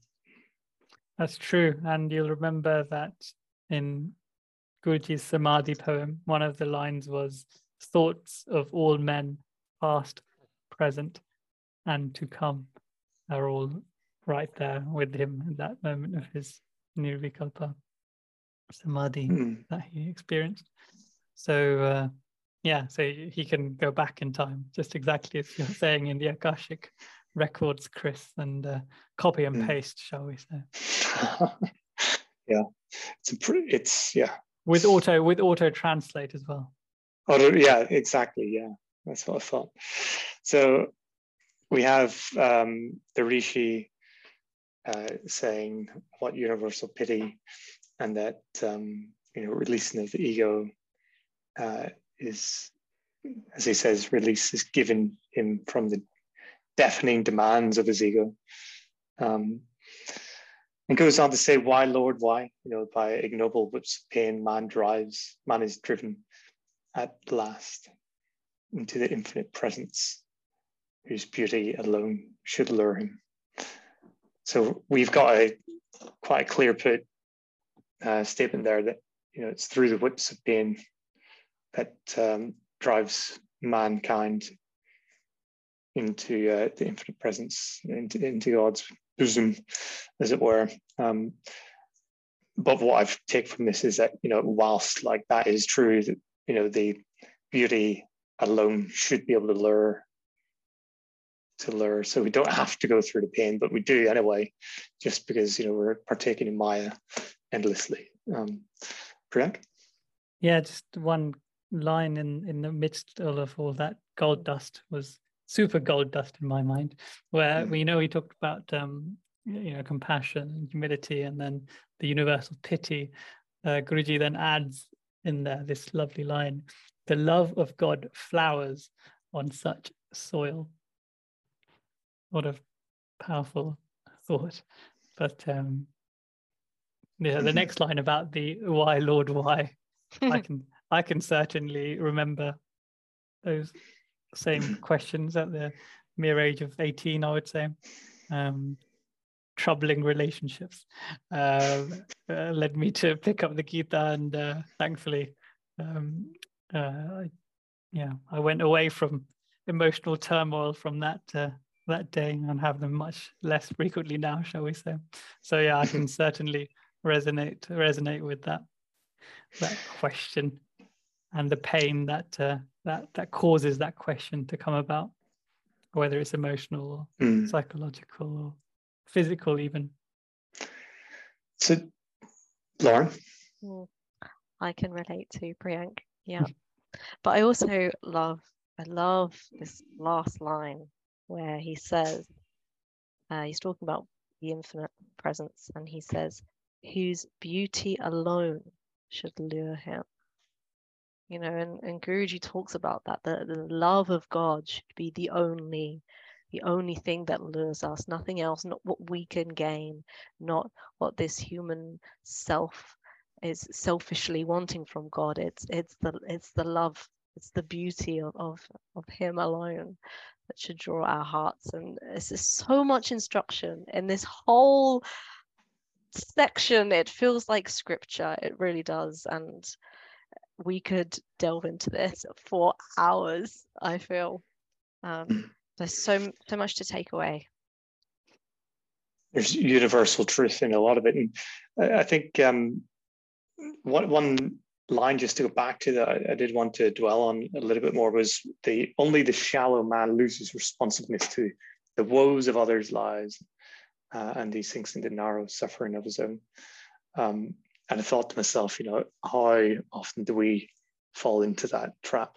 That's true. And you'll remember that in Guruji's Samadhi poem, one of the lines was thoughts of all men, past, present, and to come, are all right there with him in that moment of his nirvikalpa samadhi mm. that he experienced. So, uh, yeah, so he can go back in time, just exactly as you're saying in the Akashic records, Chris, and uh, copy and mm. paste, shall we say? (laughs) yeah, it's a pretty, it's yeah. With auto with auto translate as well. Auto, yeah, exactly. Yeah, that's what I thought. So we have um, the Rishi uh, saying what universal pity and that um, you know releasing of the ego uh, is, as he says, release is given him from the deafening demands of his ego. Um, and goes on to say, why, Lord, why? You know, by ignoble whips of pain, man drives, man is driven at last into the infinite presence, whose beauty alone should lure him. So we've got a quite a clear put uh, statement there that you know it's through the whips of pain that um, drives mankind into uh, the infinite presence, into, into God's bosom, as it were. Um, but what I've taken from this is that you know, whilst like that is true, that you know the beauty alone should be able to lure to lure. So we don't have to go through the pain, but we do anyway, just because you know we're partaking in Maya endlessly. Um? Yeah, just one line in in the midst of all that gold dust was super gold dust in my mind, where mm. we know he talked about um, you know compassion and humility, and then the universal pity. Uh, Guruji then adds in there this lovely line: "The love of God flowers on such soil." What a powerful thought! But um, yeah, the next line about the "Why, Lord, why?" (laughs) I can I can certainly remember those same (clears throat) questions at the mere age of 18, I would say. Um, troubling relationships uh, uh, led me to pick up the Gita, and uh, thankfully, um, uh, I, yeah, I went away from emotional turmoil from that uh, that day and have them much less frequently now, shall we say? So yeah, I can (laughs) certainly resonate resonate with that that question and the pain that uh, that that causes that question to come about, whether it's emotional or mm. psychological or physical, even. So, Lauren. I can relate to Priyank. Yeah, but I also love I love this last line where he says uh, he's talking about the infinite presence, and he says, "Whose beauty alone should lure him." You know and, and guruji talks about that the, the love of god should be the only the only thing that lures us nothing else not what we can gain not what this human self is selfishly wanting from god. It's it's the it's the love it's the beauty of of, of him alone that should draw our hearts. And it's just so much instruction in this whole section. It feels like scripture. It really does. And we could delve into this for hours. I feel um, (clears throat) there's so so much to take away. There's universal truth in a lot of it, and I think um, one one line just to go back to that I, I did want to dwell on a little bit more was the only the shallow man loses responsiveness to the woes of others' lives, uh, and he sinks into narrow suffering of his own. Um, and I thought to myself, you know, how often do we fall into that trap?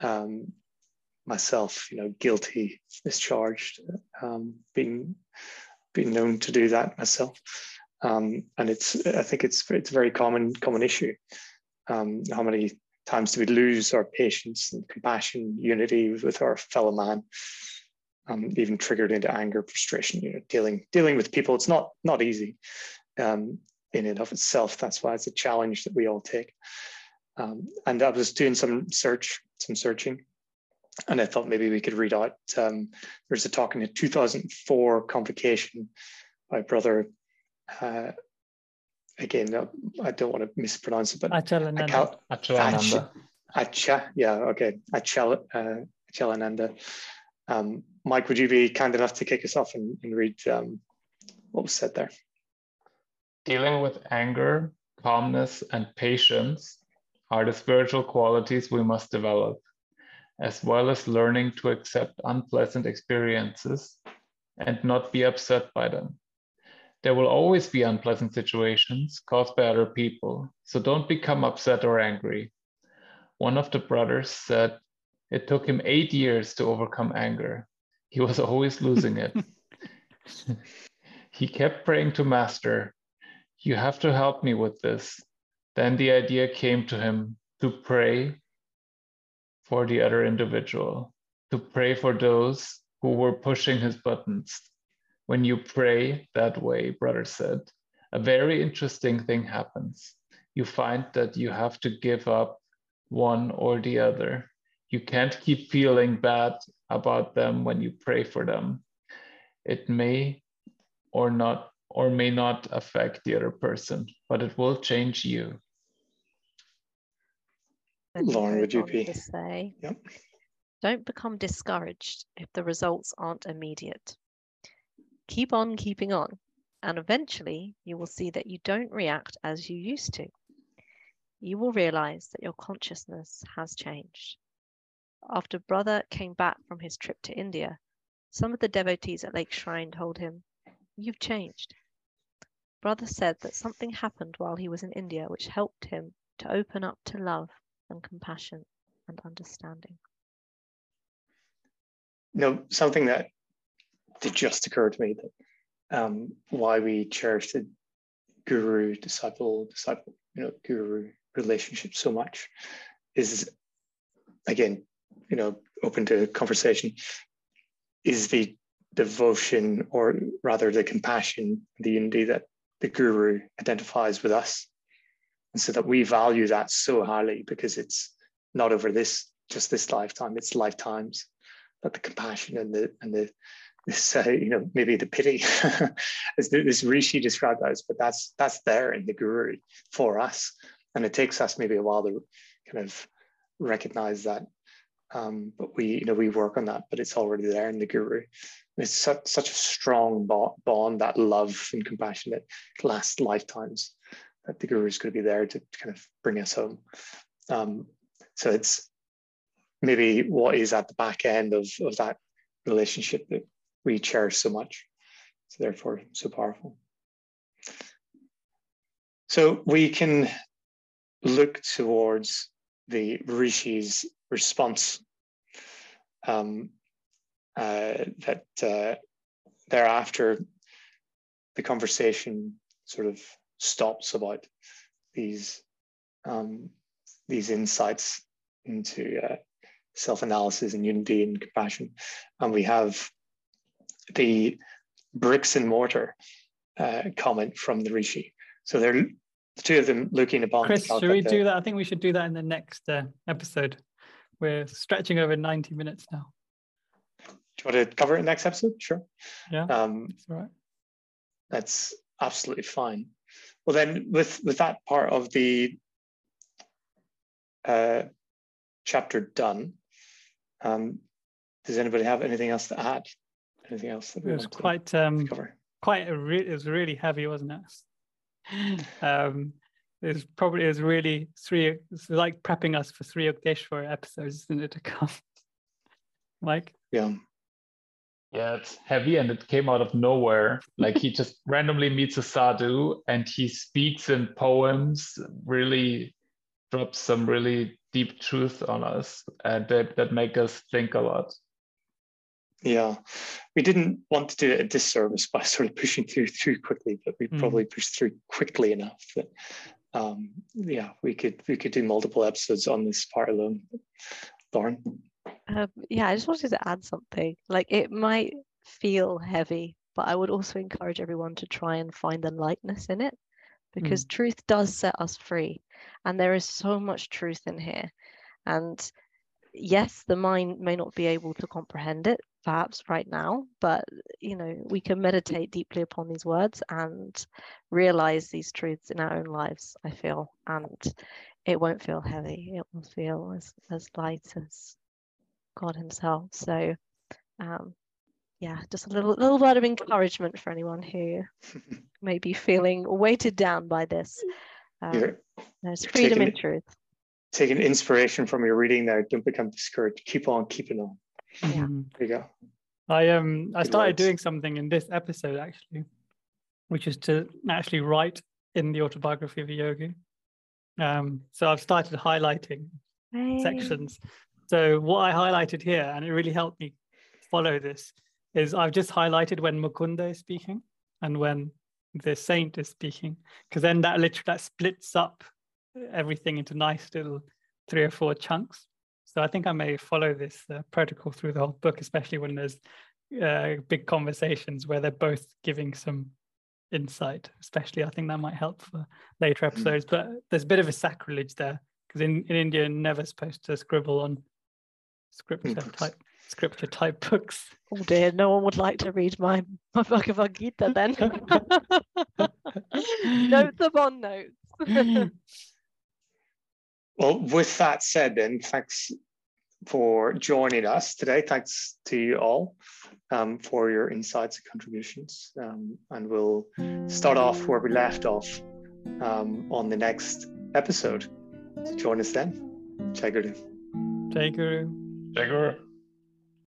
Um, myself, you know, guilty, discharged, um, being being known to do that myself, um, and it's I think it's it's a very common common issue. Um, how many times do we lose our patience and compassion, unity with our fellow man? Um, even triggered into anger, frustration. You know, dealing dealing with people. It's not not easy um, in and of itself. That's why it's a challenge that we all take. Um, and I was doing some search, some searching, and I thought maybe we could read out. Um, there's a talk in a 2004 convocation by brother. Uh, again, I don't want to mispronounce it, but Achalananda. Achalananda. Acha, yeah, okay, Achal, uh, Achalananda. Um, Mike, would you be kind enough to kick us off and, and read um, what was said there? Dealing with anger, calmness, and patience are the spiritual qualities we must develop, as well as learning to accept unpleasant experiences and not be upset by them. There will always be unpleasant situations caused by other people, so don't become upset or angry. One of the brothers said it took him eight years to overcome anger. He was (laughs) always losing it. (laughs) he kept praying to Master, You have to help me with this. Then the idea came to him to pray for the other individual, to pray for those who were pushing his buttons. When you pray that way, brother said, a very interesting thing happens. You find that you have to give up one or the other. You can't keep feeling bad about them when you pray for them. It may or not or may not affect the other person, but it will change you. Lauren, would you be? Say, yep. Don't become discouraged if the results aren't immediate. Keep on keeping on, and eventually you will see that you don't react as you used to. You will realize that your consciousness has changed. After Brother came back from his trip to India, some of the devotees at Lake Shrine told him, You've changed. Brother said that something happened while he was in India which helped him to open up to love and compassion and understanding. No, something that did just occur to me that um, why we cherish the guru disciple disciple you know guru relationship so much is again you know open to conversation is the devotion or rather the compassion the unity that the guru identifies with us. And so that we value that so highly because it's not over this just this lifetime it's lifetimes. That the compassion and the and the this uh, you know maybe the pity (laughs) as this rishi described as but that's that's there in the guru for us. And it takes us maybe a while to kind of recognize that um, but we you know we work on that but it's already there in the guru it's such, such a strong bond that love and compassion that lasts lifetimes that the guru is going to be there to kind of bring us home. Um, so it's maybe what is at the back end of, of that relationship that we cherish so much. So therefore so powerful. So we can look towards the Rishi's response um, uh, that uh, thereafter the conversation sort of stops about these um, these insights into uh, self-analysis and unity and compassion. And we have the bricks and mortar uh, comment from the Rishi. So they're the two of them looking upon. Chris, should we do that? I think we should do that in the next uh, episode. We're stretching over 90 minutes now. Do you want to cover it next episode? Sure. Yeah. Um, that's right. That's absolutely fine. Well, then, with with that part of the uh, chapter done, um, does anybody have anything else to add? Anything else that we it was quite um, cover? Quite a re- it was really heavy, wasn't it? (laughs) um, it was probably is really three. It's like prepping us for three Yukteswar episodes, isn't it? To come, (laughs) Mike. Yeah. Yeah, it's heavy and it came out of nowhere. Like he just (laughs) randomly meets a sadhu and he speaks in poems, really drops some really deep truth on us and that, that make us think a lot. Yeah, we didn't want to do it a disservice by (laughs) sort of pushing through through quickly, but we mm. probably pushed through quickly enough that um, yeah, we could we could do multiple episodes on this part alone. Lauren. Um, yeah, I just wanted to add something. Like it might feel heavy, but I would also encourage everyone to try and find the lightness in it because mm. truth does set us free. And there is so much truth in here. And yes, the mind may not be able to comprehend it perhaps right now, but you know, we can meditate deeply upon these words and realize these truths in our own lives, I feel. And it won't feel heavy. It will feel as, as light as God Himself. So, um, yeah, just a little little word of encouragement for anyone who (laughs) may be feeling weighted down by this. Um, there's freedom taking, in truth. Taking inspiration from your reading there, don't become discouraged. Keep on keeping on. Yeah. Mm-hmm. There you go. I um I started words. doing something in this episode actually, which is to actually write in the autobiography of a yogi. Um, so I've started highlighting hey. sections. So what I highlighted here, and it really helped me follow this, is I've just highlighted when Mukunda is speaking and when the saint is speaking, because then that literally that splits up everything into nice little three or four chunks. So I think I may follow this uh, protocol through the whole book, especially when there's uh, big conversations where they're both giving some insight. Especially, I think that might help for later mm-hmm. episodes. But there's a bit of a sacrilege there because in, in India, you're never supposed to scribble on scripture type scripture type books. Oh dear, no one would like to read my, my Bhagavad Gita then. (laughs) notes upon notes. (laughs) well, with that said, then thanks for joining us today. Thanks to you all um, for your insights and contributions. Um, and we'll start off where we left off um, on the next episode. So join us then. Jai Guru. Jai Guru. Jai Guru.